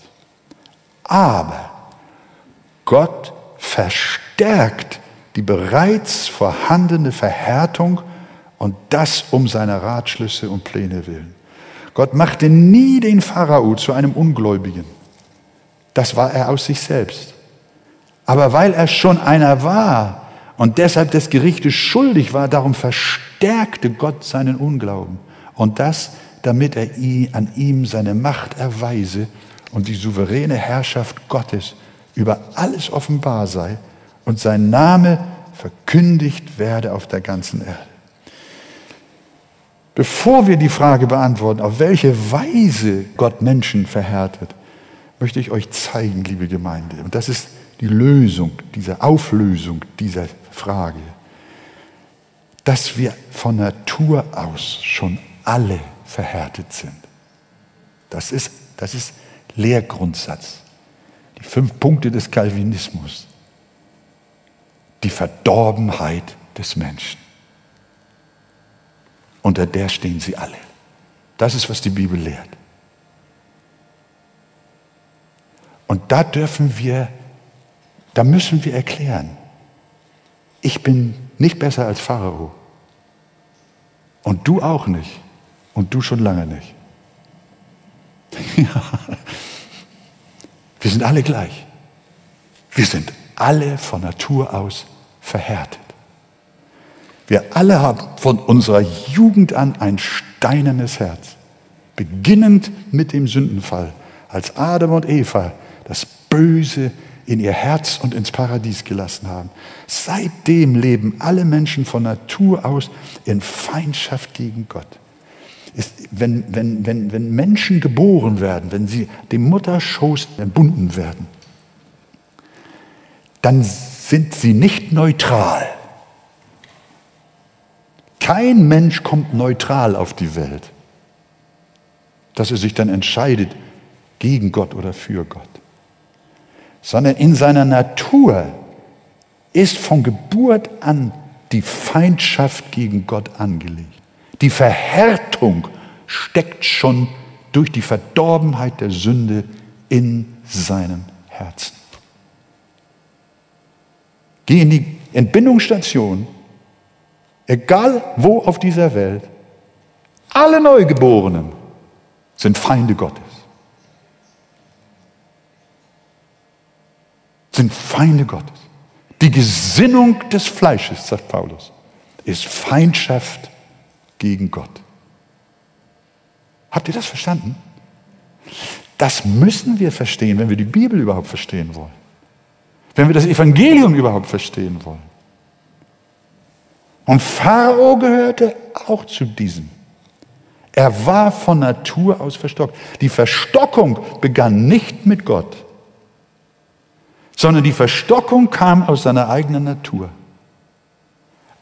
Aber Gott verstärkt die bereits vorhandene Verhärtung und das um seine Ratschlüsse und Pläne willen. Gott machte nie den Pharao zu einem Ungläubigen. Das war er aus sich selbst. Aber weil er schon einer war und deshalb des Gerichtes schuldig war, darum verstärkte Gott seinen Unglauben. Und das, damit er an ihm seine Macht erweise und die souveräne Herrschaft Gottes über alles offenbar sei und sein Name verkündigt werde auf der ganzen Erde. Bevor wir die Frage beantworten, auf welche Weise Gott Menschen verhärtet, möchte ich euch zeigen, liebe Gemeinde, und das ist die Lösung, diese Auflösung dieser Frage, dass wir von Natur aus schon alle verhärtet sind. Das ist, das ist Lehrgrundsatz. Die fünf Punkte des Calvinismus. Die Verdorbenheit des Menschen. Unter der stehen sie alle. Das ist, was die Bibel lehrt. Und da dürfen wir, da müssen wir erklären, ich bin nicht besser als Pharao. Und du auch nicht. Und du schon lange nicht. Ja. Wir sind alle gleich. Wir sind alle von Natur aus verhärtet. Wir alle haben von unserer Jugend an ein steinernes Herz. Beginnend mit dem Sündenfall, als Adam und Eva das Böse in ihr Herz und ins Paradies gelassen haben. Seitdem leben alle Menschen von Natur aus in Feindschaft gegen Gott. Ist, wenn, wenn, wenn, wenn Menschen geboren werden, wenn sie dem Mutterschoß entbunden werden, dann sind sie nicht neutral. Kein Mensch kommt neutral auf die Welt, dass er sich dann entscheidet gegen Gott oder für Gott sondern in seiner Natur ist von Geburt an die Feindschaft gegen Gott angelegt. Die Verhärtung steckt schon durch die Verdorbenheit der Sünde in seinem Herzen. Geh in die Entbindungsstation, egal wo auf dieser Welt, alle Neugeborenen sind Feinde Gottes. sind Feinde Gottes. Die Gesinnung des Fleisches, sagt Paulus, ist Feindschaft gegen Gott. Habt ihr das verstanden? Das müssen wir verstehen, wenn wir die Bibel überhaupt verstehen wollen. Wenn wir das Evangelium überhaupt verstehen wollen. Und Pharao gehörte auch zu diesem. Er war von Natur aus verstockt. Die Verstockung begann nicht mit Gott sondern die Verstockung kam aus seiner eigenen Natur,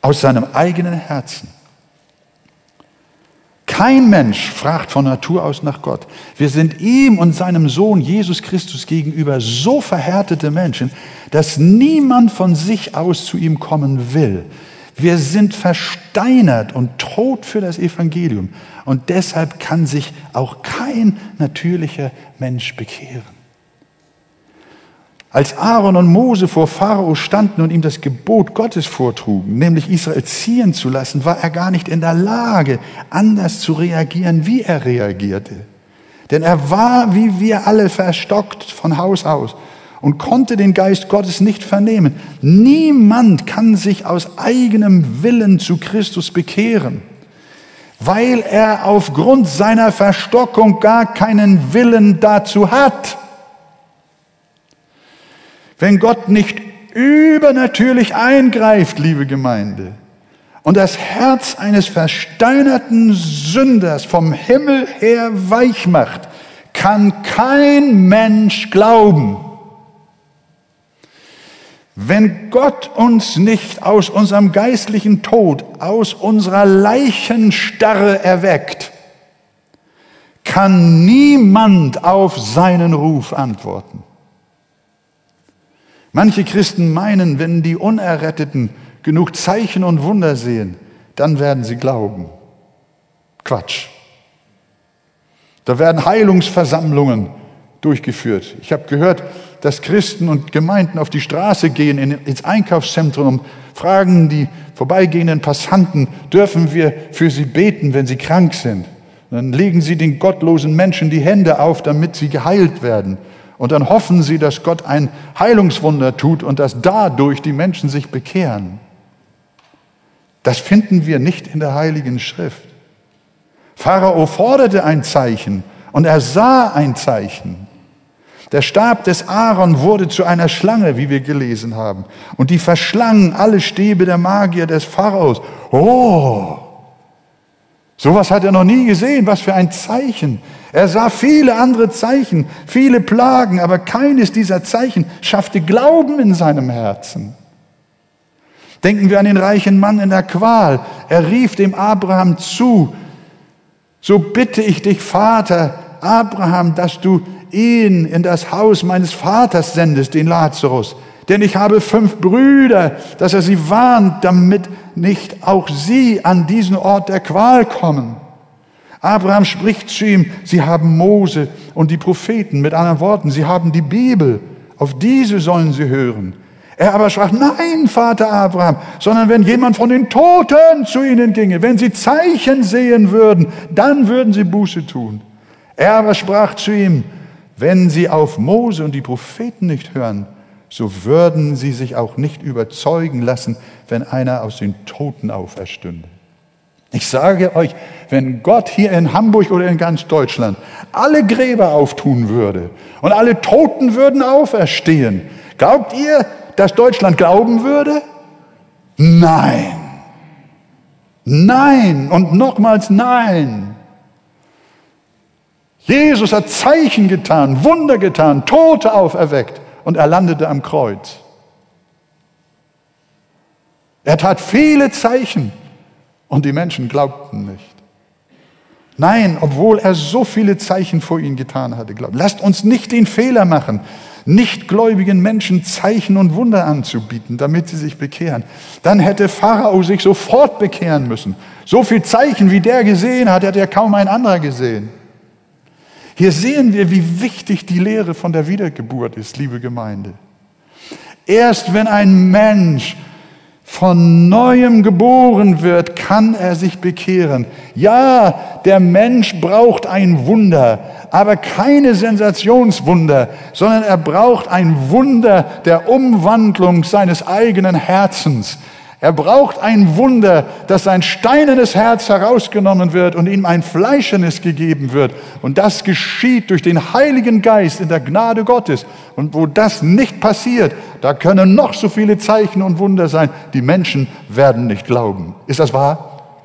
aus seinem eigenen Herzen. Kein Mensch fragt von Natur aus nach Gott. Wir sind ihm und seinem Sohn Jesus Christus gegenüber so verhärtete Menschen, dass niemand von sich aus zu ihm kommen will. Wir sind versteinert und tot für das Evangelium. Und deshalb kann sich auch kein natürlicher Mensch bekehren. Als Aaron und Mose vor Pharao standen und ihm das Gebot Gottes vortrugen, nämlich Israel ziehen zu lassen, war er gar nicht in der Lage, anders zu reagieren, wie er reagierte. Denn er war, wie wir alle, verstockt von Haus aus und konnte den Geist Gottes nicht vernehmen. Niemand kann sich aus eigenem Willen zu Christus bekehren, weil er aufgrund seiner Verstockung gar keinen Willen dazu hat. Wenn Gott nicht übernatürlich eingreift, liebe Gemeinde, und das Herz eines versteinerten Sünders vom Himmel her weich macht, kann kein Mensch glauben. Wenn Gott uns nicht aus unserem geistlichen Tod, aus unserer Leichenstarre erweckt, kann niemand auf seinen Ruf antworten. Manche Christen meinen, wenn die Unerretteten genug Zeichen und Wunder sehen, dann werden sie glauben. Quatsch. Da werden Heilungsversammlungen durchgeführt. Ich habe gehört, dass Christen und Gemeinden auf die Straße gehen, ins Einkaufszentrum und fragen die vorbeigehenden Passanten, dürfen wir für sie beten, wenn sie krank sind? Dann legen sie den gottlosen Menschen die Hände auf, damit sie geheilt werden. Und dann hoffen sie, dass Gott ein Heilungswunder tut und dass dadurch die Menschen sich bekehren. Das finden wir nicht in der Heiligen Schrift. Pharao forderte ein Zeichen und er sah ein Zeichen. Der Stab des Aaron wurde zu einer Schlange, wie wir gelesen haben. Und die verschlangen alle Stäbe der Magier des Pharaos. Oh, sowas hat er noch nie gesehen. Was für ein Zeichen. Er sah viele andere Zeichen, viele Plagen, aber keines dieser Zeichen schaffte Glauben in seinem Herzen. Denken wir an den reichen Mann in der Qual. Er rief dem Abraham zu, so bitte ich dich, Vater Abraham, dass du ihn in das Haus meines Vaters sendest, den Lazarus. Denn ich habe fünf Brüder, dass er sie warnt, damit nicht auch sie an diesen Ort der Qual kommen. Abraham spricht zu ihm, sie haben Mose und die Propheten, mit anderen Worten, sie haben die Bibel, auf diese sollen sie hören. Er aber sprach, nein, Vater Abraham, sondern wenn jemand von den Toten zu ihnen ginge, wenn sie Zeichen sehen würden, dann würden sie Buße tun. Er aber sprach zu ihm, wenn sie auf Mose und die Propheten nicht hören, so würden sie sich auch nicht überzeugen lassen, wenn einer aus den Toten auferstünde. Ich sage euch, wenn Gott hier in Hamburg oder in ganz Deutschland alle Gräber auftun würde und alle Toten würden auferstehen, glaubt ihr, dass Deutschland glauben würde? Nein. Nein und nochmals nein. Jesus hat Zeichen getan, Wunder getan, Tote auferweckt und er landete am Kreuz. Er tat viele Zeichen und die Menschen glaubten nicht. Nein, obwohl er so viele Zeichen vor ihnen getan hatte. Lasst uns nicht den Fehler machen, nichtgläubigen Menschen Zeichen und Wunder anzubieten, damit sie sich bekehren. Dann hätte Pharao sich sofort bekehren müssen. So viel Zeichen, wie der gesehen hat, hat ja kaum ein anderer gesehen. Hier sehen wir, wie wichtig die Lehre von der Wiedergeburt ist, liebe Gemeinde. Erst wenn ein Mensch von neuem geboren wird, kann er sich bekehren. Ja, der Mensch braucht ein Wunder, aber keine Sensationswunder, sondern er braucht ein Wunder der Umwandlung seines eigenen Herzens. Er braucht ein Wunder, dass sein steinernes Herz herausgenommen wird und ihm ein fleischernes gegeben wird. Und das geschieht durch den Heiligen Geist in der Gnade Gottes. Und wo das nicht passiert, da können noch so viele Zeichen und Wunder sein. Die Menschen werden nicht glauben. Ist das wahr?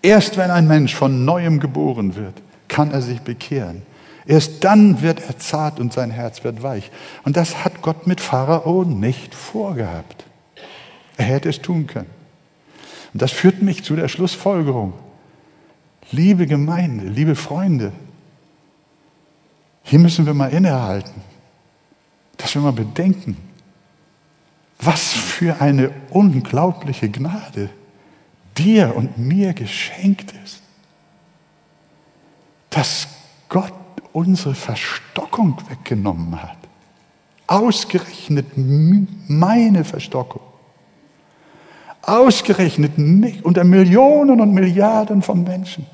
Erst wenn ein Mensch von neuem geboren wird, kann er sich bekehren. Erst dann wird er zart und sein Herz wird weich. Und das hat Gott mit Pharao nicht vorgehabt. Er hätte es tun können. Und das führt mich zu der Schlussfolgerung. Liebe Gemeinde, liebe Freunde, hier müssen wir mal innehalten, dass wir mal bedenken, was für eine unglaubliche Gnade dir und mir geschenkt ist, dass Gott unsere Verstockung weggenommen hat. Ausgerechnet meine Verstockung. Ausgerechnet mich unter Millionen und Milliarden von Menschen.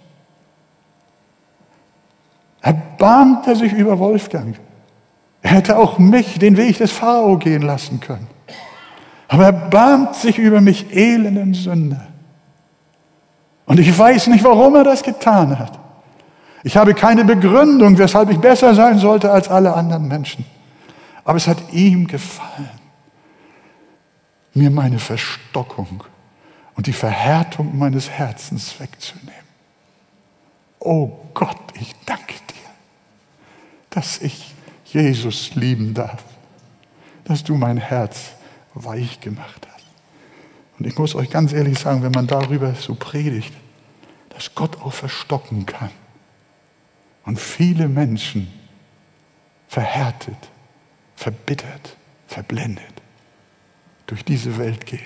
Erbarmt er sich über Wolfgang. Er hätte auch mich den Weg des Pharao gehen lassen können. Aber er erbarmt sich über mich elenden Sünder. Und ich weiß nicht, warum er das getan hat. Ich habe keine Begründung, weshalb ich besser sein sollte als alle anderen Menschen. Aber es hat ihm gefallen, mir meine Verstockung und die Verhärtung meines Herzens wegzunehmen. Oh Gott, ich danke dir, dass ich Jesus lieben darf, dass du mein Herz weich gemacht hast. Und ich muss euch ganz ehrlich sagen, wenn man darüber so predigt, dass Gott auch verstocken kann und viele Menschen verhärtet, verbittert, verblendet durch diese Welt gehen,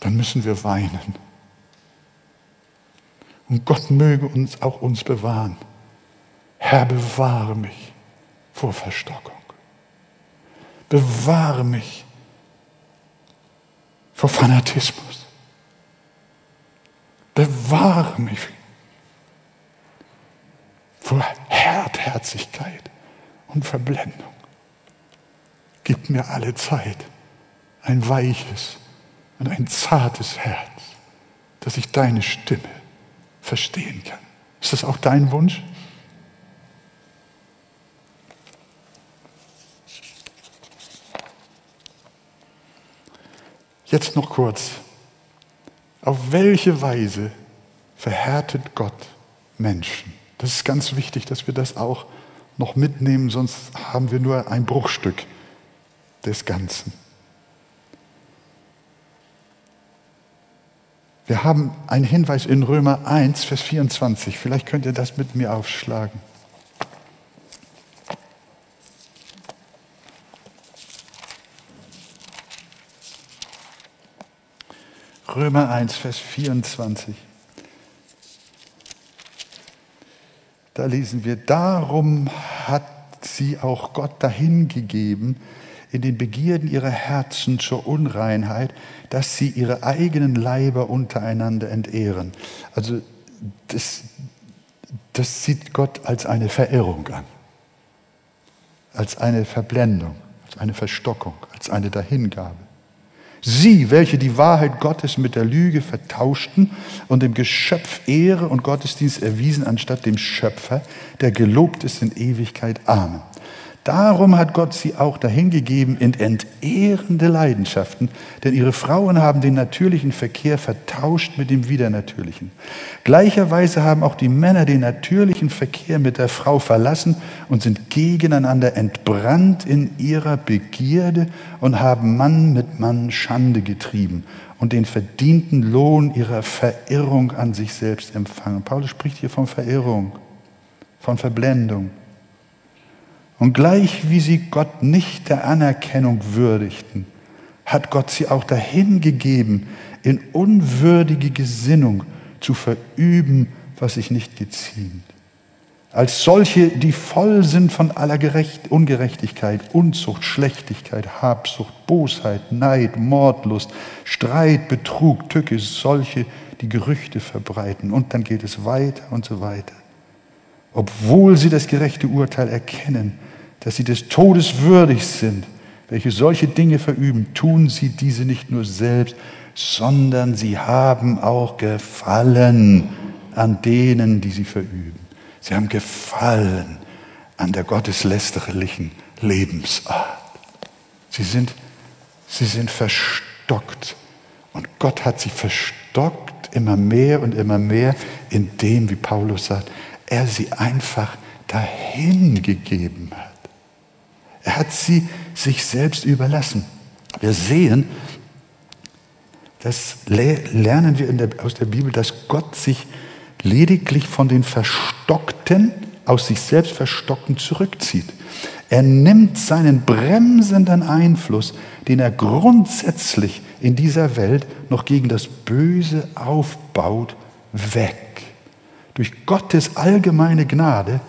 dann müssen wir weinen. Und Gott möge uns auch uns bewahren. Herr, bewahre mich vor Verstockung. Bewahre mich vor Fanatismus. Bewahre mich vor Härtherzigkeit und Verblendung. Gib mir alle Zeit ein weiches und ein zartes Herz, dass ich deine Stimme verstehen kann. Ist das auch dein Wunsch? Jetzt noch kurz. Auf welche Weise verhärtet Gott Menschen? Das ist ganz wichtig, dass wir das auch noch mitnehmen, sonst haben wir nur ein Bruchstück des Ganzen. Wir haben einen Hinweis in Römer 1, Vers 24. Vielleicht könnt ihr das mit mir aufschlagen. Römer 1, Vers 24. Da lesen wir, darum hat sie auch Gott dahingegeben in den Begierden ihrer Herzen zur Unreinheit, dass sie ihre eigenen Leiber untereinander entehren. Also das, das sieht Gott als eine Verirrung an, als eine Verblendung, als eine Verstockung, als eine Dahingabe. Sie, welche die Wahrheit Gottes mit der Lüge vertauschten und dem Geschöpf Ehre und Gottesdienst erwiesen, anstatt dem Schöpfer, der gelobt ist in Ewigkeit. Amen. Darum hat Gott sie auch dahingegeben in entehrende Leidenschaften, denn ihre Frauen haben den natürlichen Verkehr vertauscht mit dem Widernatürlichen. Gleicherweise haben auch die Männer den natürlichen Verkehr mit der Frau verlassen und sind gegeneinander entbrannt in ihrer Begierde und haben Mann mit Mann Schande getrieben und den verdienten Lohn ihrer Verirrung an sich selbst empfangen. Paulus spricht hier von Verirrung, von Verblendung. Und gleich wie sie Gott nicht der Anerkennung würdigten, hat Gott sie auch dahin gegeben, in unwürdige Gesinnung zu verüben, was sich nicht geziemt. Als solche, die voll sind von aller Gerecht, Ungerechtigkeit, Unzucht, Schlechtigkeit, Habsucht, Bosheit, Neid, Mordlust, Streit, Betrug, Tücke, solche, die Gerüchte verbreiten. Und dann geht es weiter und so weiter. Obwohl sie das gerechte Urteil erkennen, dass sie des Todes würdig sind, welche solche Dinge verüben, tun sie diese nicht nur selbst, sondern sie haben auch Gefallen an denen, die sie verüben. Sie haben Gefallen an der gotteslästerlichen Lebensart. Sie sind, sie sind verstockt. Und Gott hat sie verstockt immer mehr und immer mehr, indem, wie Paulus sagt, er sie einfach dahingegeben hat. Er hat sie sich selbst überlassen. Wir sehen, das lernen wir der, aus der Bibel, dass Gott sich lediglich von den Verstockten, aus sich selbst Verstockten zurückzieht. Er nimmt seinen bremsenden Einfluss, den er grundsätzlich in dieser Welt noch gegen das Böse aufbaut, weg. Durch Gottes allgemeine Gnade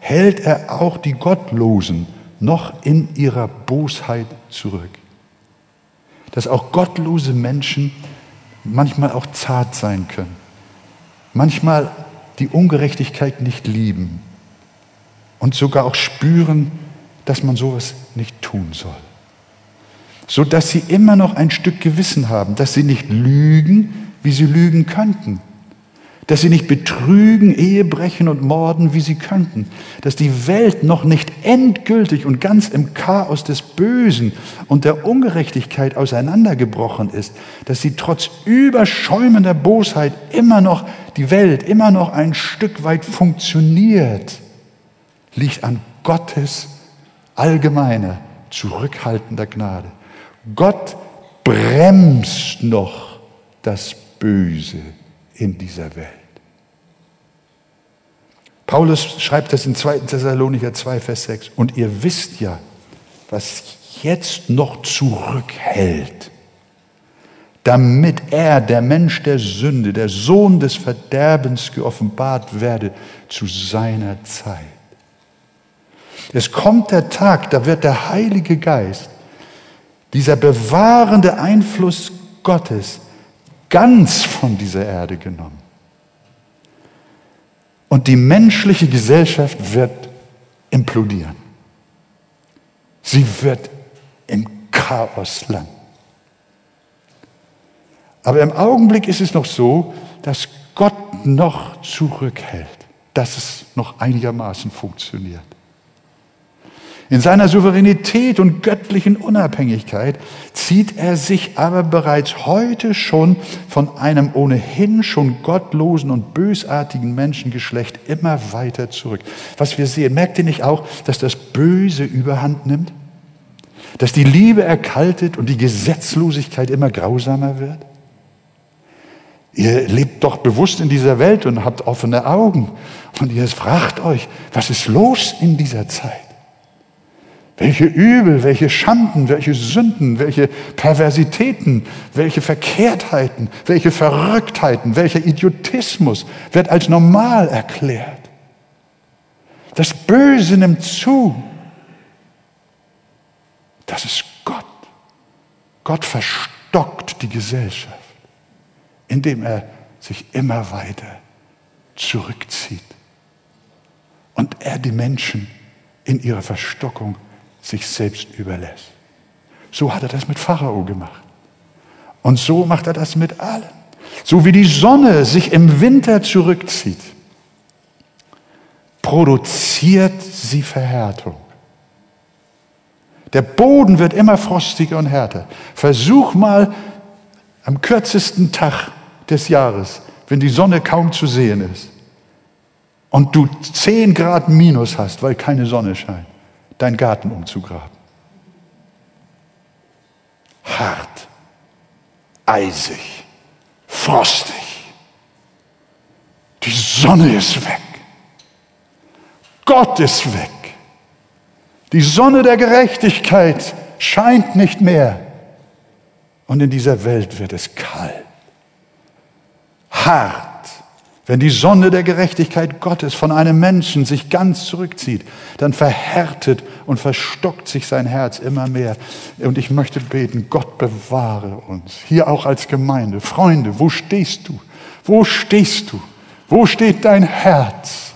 hält er auch die Gottlosen noch in ihrer Bosheit zurück. Dass auch gottlose Menschen manchmal auch zart sein können, manchmal die Ungerechtigkeit nicht lieben und sogar auch spüren, dass man sowas nicht tun soll. So dass sie immer noch ein Stück Gewissen haben, dass sie nicht lügen, wie sie lügen könnten, dass sie nicht betrügen, Ehe brechen und morden, wie sie könnten, dass die Welt noch nicht endgültig und ganz im Chaos des Bösen und der Ungerechtigkeit auseinandergebrochen ist, dass sie trotz überschäumender Bosheit immer noch die Welt immer noch ein Stück weit funktioniert, liegt an Gottes allgemeiner, zurückhaltender Gnade. Gott bremst noch das Böse in dieser Welt. Paulus schreibt das in 2. Thessalonicher 2, Vers 6. Und ihr wisst ja, was jetzt noch zurückhält, damit er, der Mensch der Sünde, der Sohn des Verderbens geoffenbart werde zu seiner Zeit. Es kommt der Tag, da wird der Heilige Geist, dieser bewahrende Einfluss Gottes, ganz von dieser Erde genommen. Und die menschliche Gesellschaft wird implodieren. Sie wird im Chaos landen. Aber im Augenblick ist es noch so, dass Gott noch zurückhält, dass es noch einigermaßen funktioniert. In seiner Souveränität und göttlichen Unabhängigkeit zieht er sich aber bereits heute schon von einem ohnehin schon gottlosen und bösartigen Menschengeschlecht immer weiter zurück. Was wir sehen, merkt ihr nicht auch, dass das Böse überhand nimmt? Dass die Liebe erkaltet und die Gesetzlosigkeit immer grausamer wird? Ihr lebt doch bewusst in dieser Welt und habt offene Augen. Und ihr fragt euch, was ist los in dieser Zeit? Welche Übel, welche Schanden, welche Sünden, welche Perversitäten, welche Verkehrtheiten, welche Verrücktheiten, welcher Idiotismus wird als normal erklärt. Das Böse nimmt zu. Das ist Gott. Gott verstockt die Gesellschaft, indem er sich immer weiter zurückzieht und er die Menschen in ihrer Verstockung sich selbst überlässt. So hat er das mit Pharao gemacht. Und so macht er das mit allen. So wie die Sonne sich im Winter zurückzieht, produziert sie Verhärtung. Der Boden wird immer frostiger und härter. Versuch mal am kürzesten Tag des Jahres, wenn die Sonne kaum zu sehen ist und du 10 Grad minus hast, weil keine Sonne scheint deinen Garten umzugraben. Hart, eisig, frostig. Die Sonne ist weg. Gott ist weg. Die Sonne der Gerechtigkeit scheint nicht mehr. Und in dieser Welt wird es kalt, hart, wenn die Sonne der Gerechtigkeit Gottes von einem Menschen sich ganz zurückzieht, dann verhärtet und verstockt sich sein Herz immer mehr. Und ich möchte beten, Gott bewahre uns, hier auch als Gemeinde. Freunde, wo stehst du? Wo stehst du? Wo steht dein Herz?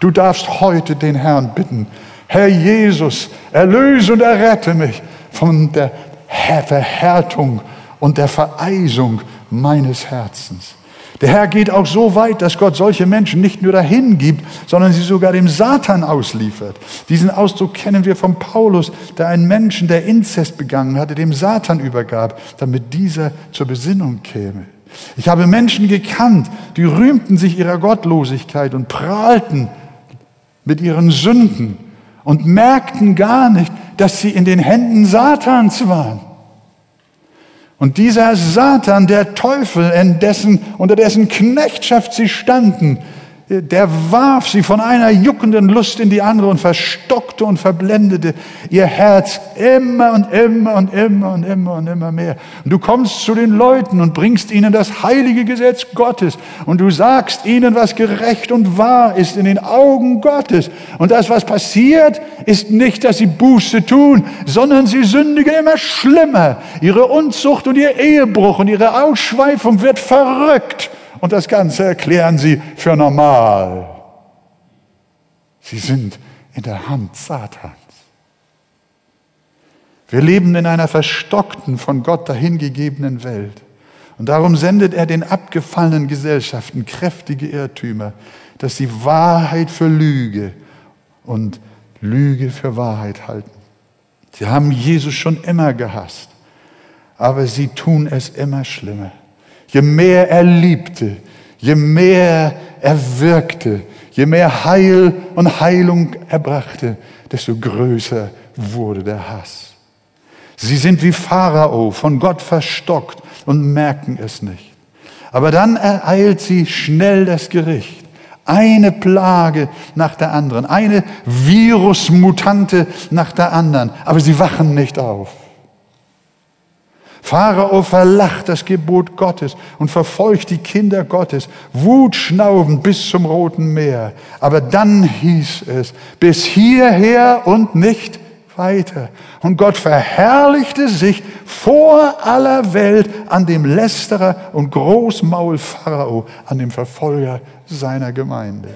Du darfst heute den Herrn bitten, Herr Jesus, erlöse und errette mich von der Verhärtung und der Vereisung meines Herzens. Der Herr geht auch so weit, dass Gott solche Menschen nicht nur dahin gibt, sondern sie sogar dem Satan ausliefert. Diesen Ausdruck kennen wir von Paulus, der einen Menschen, der Inzest begangen hatte, dem Satan übergab, damit dieser zur Besinnung käme. Ich habe Menschen gekannt, die rühmten sich ihrer Gottlosigkeit und prahlten mit ihren Sünden und merkten gar nicht, dass sie in den Händen Satans waren. Und dieser Satan, der Teufel, in dessen, unter dessen Knechtschaft sie standen, der warf sie von einer juckenden Lust in die andere und verstockte und verblendete ihr Herz immer und immer und immer und immer und immer mehr. Und du kommst zu den Leuten und bringst ihnen das heilige Gesetz Gottes und du sagst ihnen, was gerecht und wahr ist in den Augen Gottes. Und das, was passiert, ist nicht, dass sie Buße tun, sondern sie sündigen immer schlimmer. Ihre Unzucht und ihr Ehebruch und ihre Ausschweifung wird verrückt und das Ganze erklären sie für normal. Sie sind in der Hand Satans. Wir leben in einer verstockten, von Gott dahingegebenen Welt. Und darum sendet er den abgefallenen Gesellschaften kräftige Irrtümer, dass sie Wahrheit für Lüge und Lüge für Wahrheit halten. Sie haben Jesus schon immer gehasst, aber sie tun es immer schlimmer. Je mehr er liebte, je mehr er wirkte, je mehr Heil und Heilung er brachte, desto größer wurde der Hass. Sie sind wie Pharao, von Gott verstockt und merken es nicht. Aber dann ereilt sie schnell das Gericht. Eine Plage nach der anderen, eine Virusmutante nach der anderen. Aber sie wachen nicht auf. Pharao verlacht das Gebot Gottes und verfolgt die Kinder Gottes, wutschnaubend bis zum Roten Meer. Aber dann hieß es, bis hierher und nicht weiter. Und Gott verherrlichte sich vor aller Welt an dem Lästerer und Großmaul Pharao, an dem Verfolger seiner Gemeinde.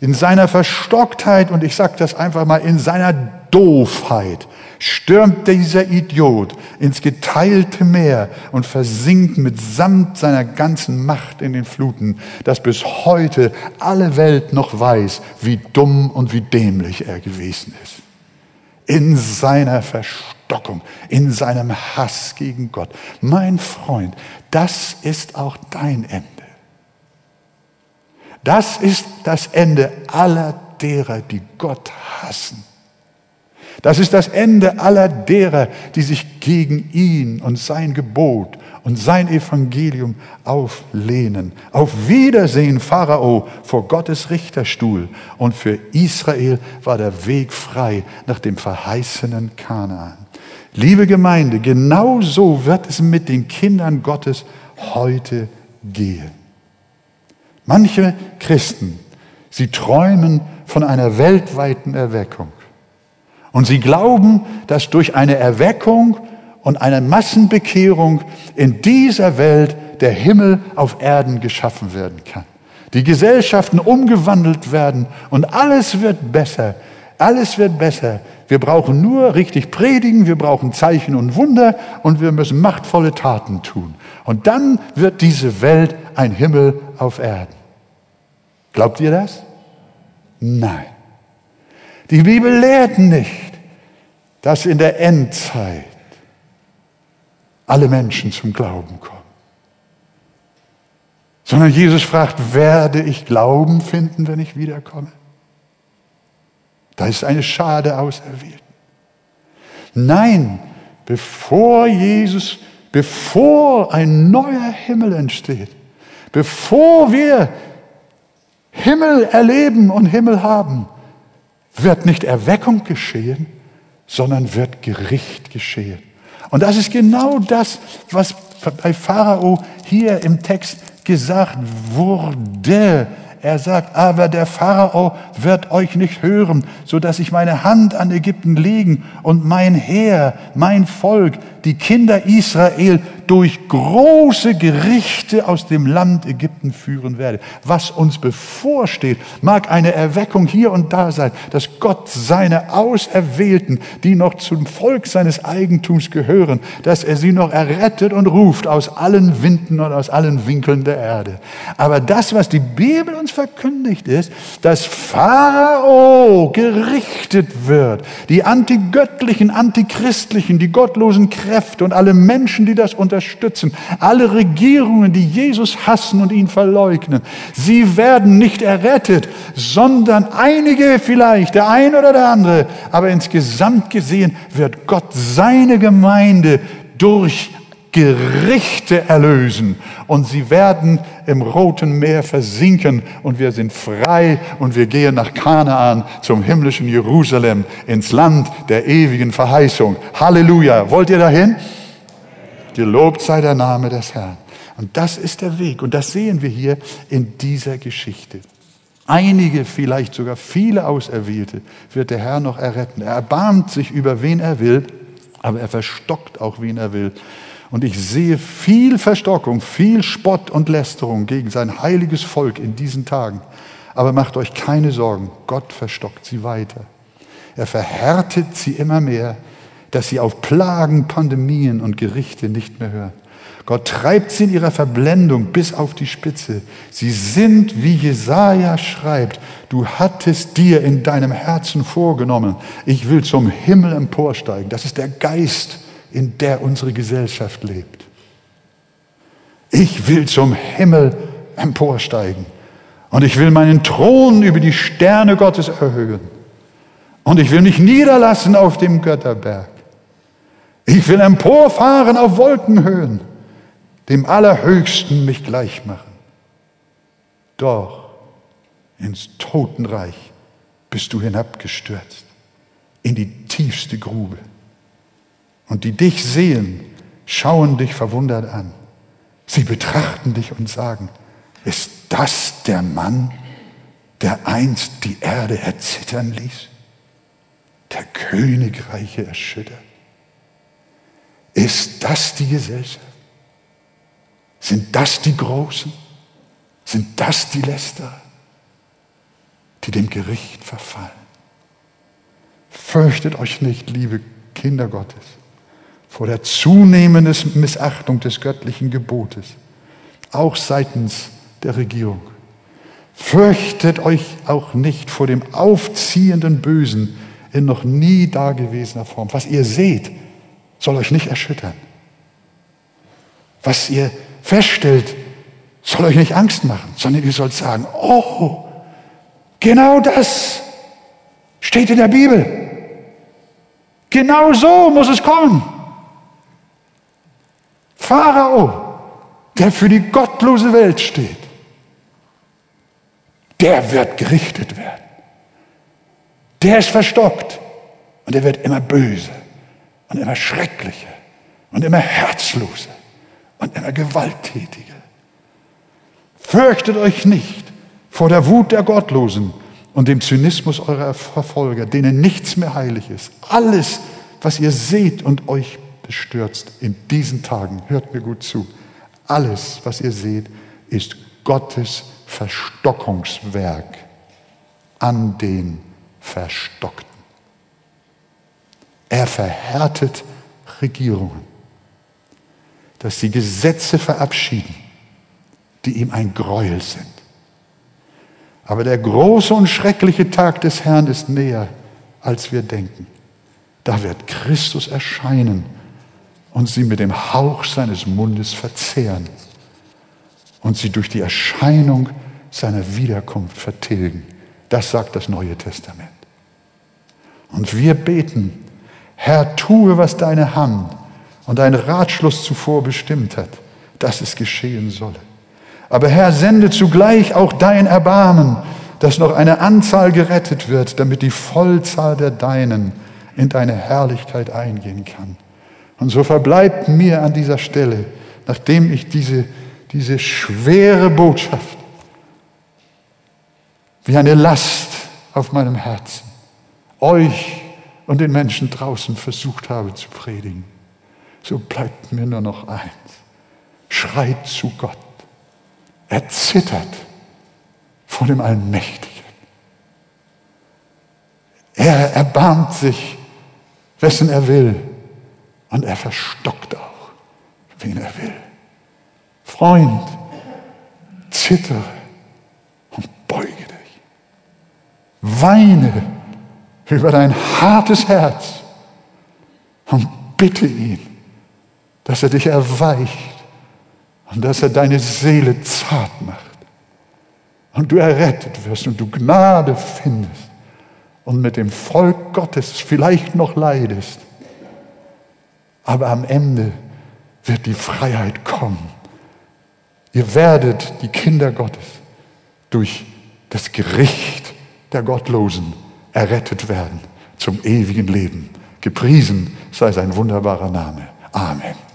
In seiner Verstocktheit und ich sage das einfach mal, in seiner Doofheit stürmt dieser Idiot ins geteilte Meer und versinkt mitsamt seiner ganzen Macht in den Fluten, dass bis heute alle Welt noch weiß, wie dumm und wie dämlich er gewesen ist. In seiner Verstockung, in seinem Hass gegen Gott. Mein Freund, das ist auch dein Ende. Das ist das Ende aller derer, die Gott hassen. Das ist das Ende aller derer, die sich gegen ihn und sein Gebot und sein Evangelium auflehnen. Auf Wiedersehen, Pharao, vor Gottes Richterstuhl. Und für Israel war der Weg frei nach dem verheißenen Kanaan. Liebe Gemeinde, genau so wird es mit den Kindern Gottes heute gehen. Manche Christen, sie träumen von einer weltweiten Erweckung. Und sie glauben, dass durch eine Erweckung und eine Massenbekehrung in dieser Welt der Himmel auf Erden geschaffen werden kann. Die Gesellschaften umgewandelt werden und alles wird besser. Alles wird besser. Wir brauchen nur richtig predigen, wir brauchen Zeichen und Wunder und wir müssen machtvolle Taten tun. Und dann wird diese Welt ein Himmel auf Erden. Glaubt ihr das? Nein. Die Bibel lehrt nicht, dass in der Endzeit alle Menschen zum Glauben kommen. Sondern Jesus fragt, werde ich Glauben finden, wenn ich wiederkomme? Da ist eine Schade auserwählt. Nein, bevor Jesus, bevor ein neuer Himmel entsteht, bevor wir Himmel erleben und Himmel haben, wird nicht Erweckung geschehen, sondern wird Gericht geschehen. Und das ist genau das, was bei Pharao hier im Text gesagt wurde. Er sagt, aber der Pharao wird euch nicht hören, so dass ich meine Hand an Ägypten legen und mein Heer, mein Volk, die Kinder Israel durch große Gerichte aus dem Land Ägypten führen werde. Was uns bevorsteht, mag eine Erweckung hier und da sein, dass Gott seine Auserwählten, die noch zum Volk seines Eigentums gehören, dass er sie noch errettet und ruft aus allen Winden und aus allen Winkeln der Erde. Aber das, was die Bibel uns verkündigt, ist, dass Pharao gerichtet wird. Die antigöttlichen, antichristlichen, die gottlosen Kräfte und alle Menschen, die das unter unterstützen. Alle Regierungen, die Jesus hassen und ihn verleugnen, sie werden nicht errettet, sondern einige vielleicht, der eine oder der andere. Aber insgesamt gesehen wird Gott seine Gemeinde durch Gerichte erlösen und sie werden im Roten Meer versinken und wir sind frei und wir gehen nach Kanaan zum himmlischen Jerusalem ins Land der ewigen Verheißung. Halleluja. Wollt ihr dahin? Gelobt sei der Name des Herrn. Und das ist der Weg und das sehen wir hier in dieser Geschichte. Einige, vielleicht sogar viele Auserwählte wird der Herr noch erretten. Er erbarmt sich über wen er will, aber er verstockt auch wen er will. Und ich sehe viel Verstockung, viel Spott und Lästerung gegen sein heiliges Volk in diesen Tagen. Aber macht euch keine Sorgen, Gott verstockt sie weiter. Er verhärtet sie immer mehr, dass sie auf Plagen, Pandemien und Gerichte nicht mehr hören. Gott treibt sie in ihrer Verblendung bis auf die Spitze. Sie sind, wie Jesaja schreibt, du hattest dir in deinem Herzen vorgenommen, ich will zum Himmel emporsteigen. Das ist der Geist, in der unsere Gesellschaft lebt. Ich will zum Himmel emporsteigen und ich will meinen Thron über die Sterne Gottes erhöhen und ich will mich niederlassen auf dem Götterberg. Ich will emporfahren auf Wolkenhöhen dem Allerhöchsten mich gleich machen. Doch ins Totenreich bist du hinabgestürzt, in die tiefste Grube. Und die dich sehen, schauen dich verwundert an. Sie betrachten dich und sagen, ist das der Mann, der einst die Erde erzittern ließ, der Königreiche erschüttert? Ist das die Gesellschaft? Sind das die Großen? Sind das die Lästerer, die dem Gericht verfallen? Fürchtet euch nicht, liebe Kinder Gottes, vor der zunehmenden Missachtung des göttlichen Gebotes, auch seitens der Regierung. Fürchtet euch auch nicht vor dem aufziehenden Bösen in noch nie dagewesener Form. Was ihr seht, soll euch nicht erschüttern. Was ihr feststellt, soll euch nicht Angst machen, sondern ihr sollt sagen, oh, genau das steht in der Bibel. Genau so muss es kommen. Pharao, der für die gottlose Welt steht, der wird gerichtet werden. Der ist verstockt und er wird immer böse und immer schrecklicher und immer herzloser und immer gewalttätiger. Fürchtet euch nicht vor der Wut der Gottlosen und dem Zynismus eurer Verfolger, denen nichts mehr heilig ist. Alles, was ihr seht und euch bestürzt in diesen Tagen, hört mir gut zu, alles, was ihr seht, ist Gottes Verstockungswerk an den Verstockten. Er verhärtet Regierungen dass sie Gesetze verabschieden, die ihm ein Gräuel sind. Aber der große und schreckliche Tag des Herrn ist näher, als wir denken. Da wird Christus erscheinen und sie mit dem Hauch seines Mundes verzehren und sie durch die Erscheinung seiner Wiederkunft vertilgen. Das sagt das Neue Testament. Und wir beten, Herr, tue, was deine Hand und ein Ratschluss zuvor bestimmt hat, dass es geschehen solle. Aber Herr, sende zugleich auch dein Erbarmen, dass noch eine Anzahl gerettet wird, damit die Vollzahl der Deinen in deine Herrlichkeit eingehen kann. Und so verbleibt mir an dieser Stelle, nachdem ich diese, diese schwere Botschaft wie eine Last auf meinem Herzen euch und den Menschen draußen versucht habe zu predigen so bleibt mir nur noch eins. Schreit zu Gott. Er zittert vor dem Allmächtigen. Er erbarmt sich, wessen er will. Und er verstockt auch, wen er will. Freund, zittere und beuge dich. Weine über dein hartes Herz und bitte ihn, dass er dich erweicht und dass er deine Seele zart macht und du errettet wirst und du Gnade findest und mit dem Volk Gottes vielleicht noch leidest, aber am Ende wird die Freiheit kommen. Ihr werdet die Kinder Gottes durch das Gericht der Gottlosen errettet werden zum ewigen Leben. Gepriesen sei sein wunderbarer Name. Amen.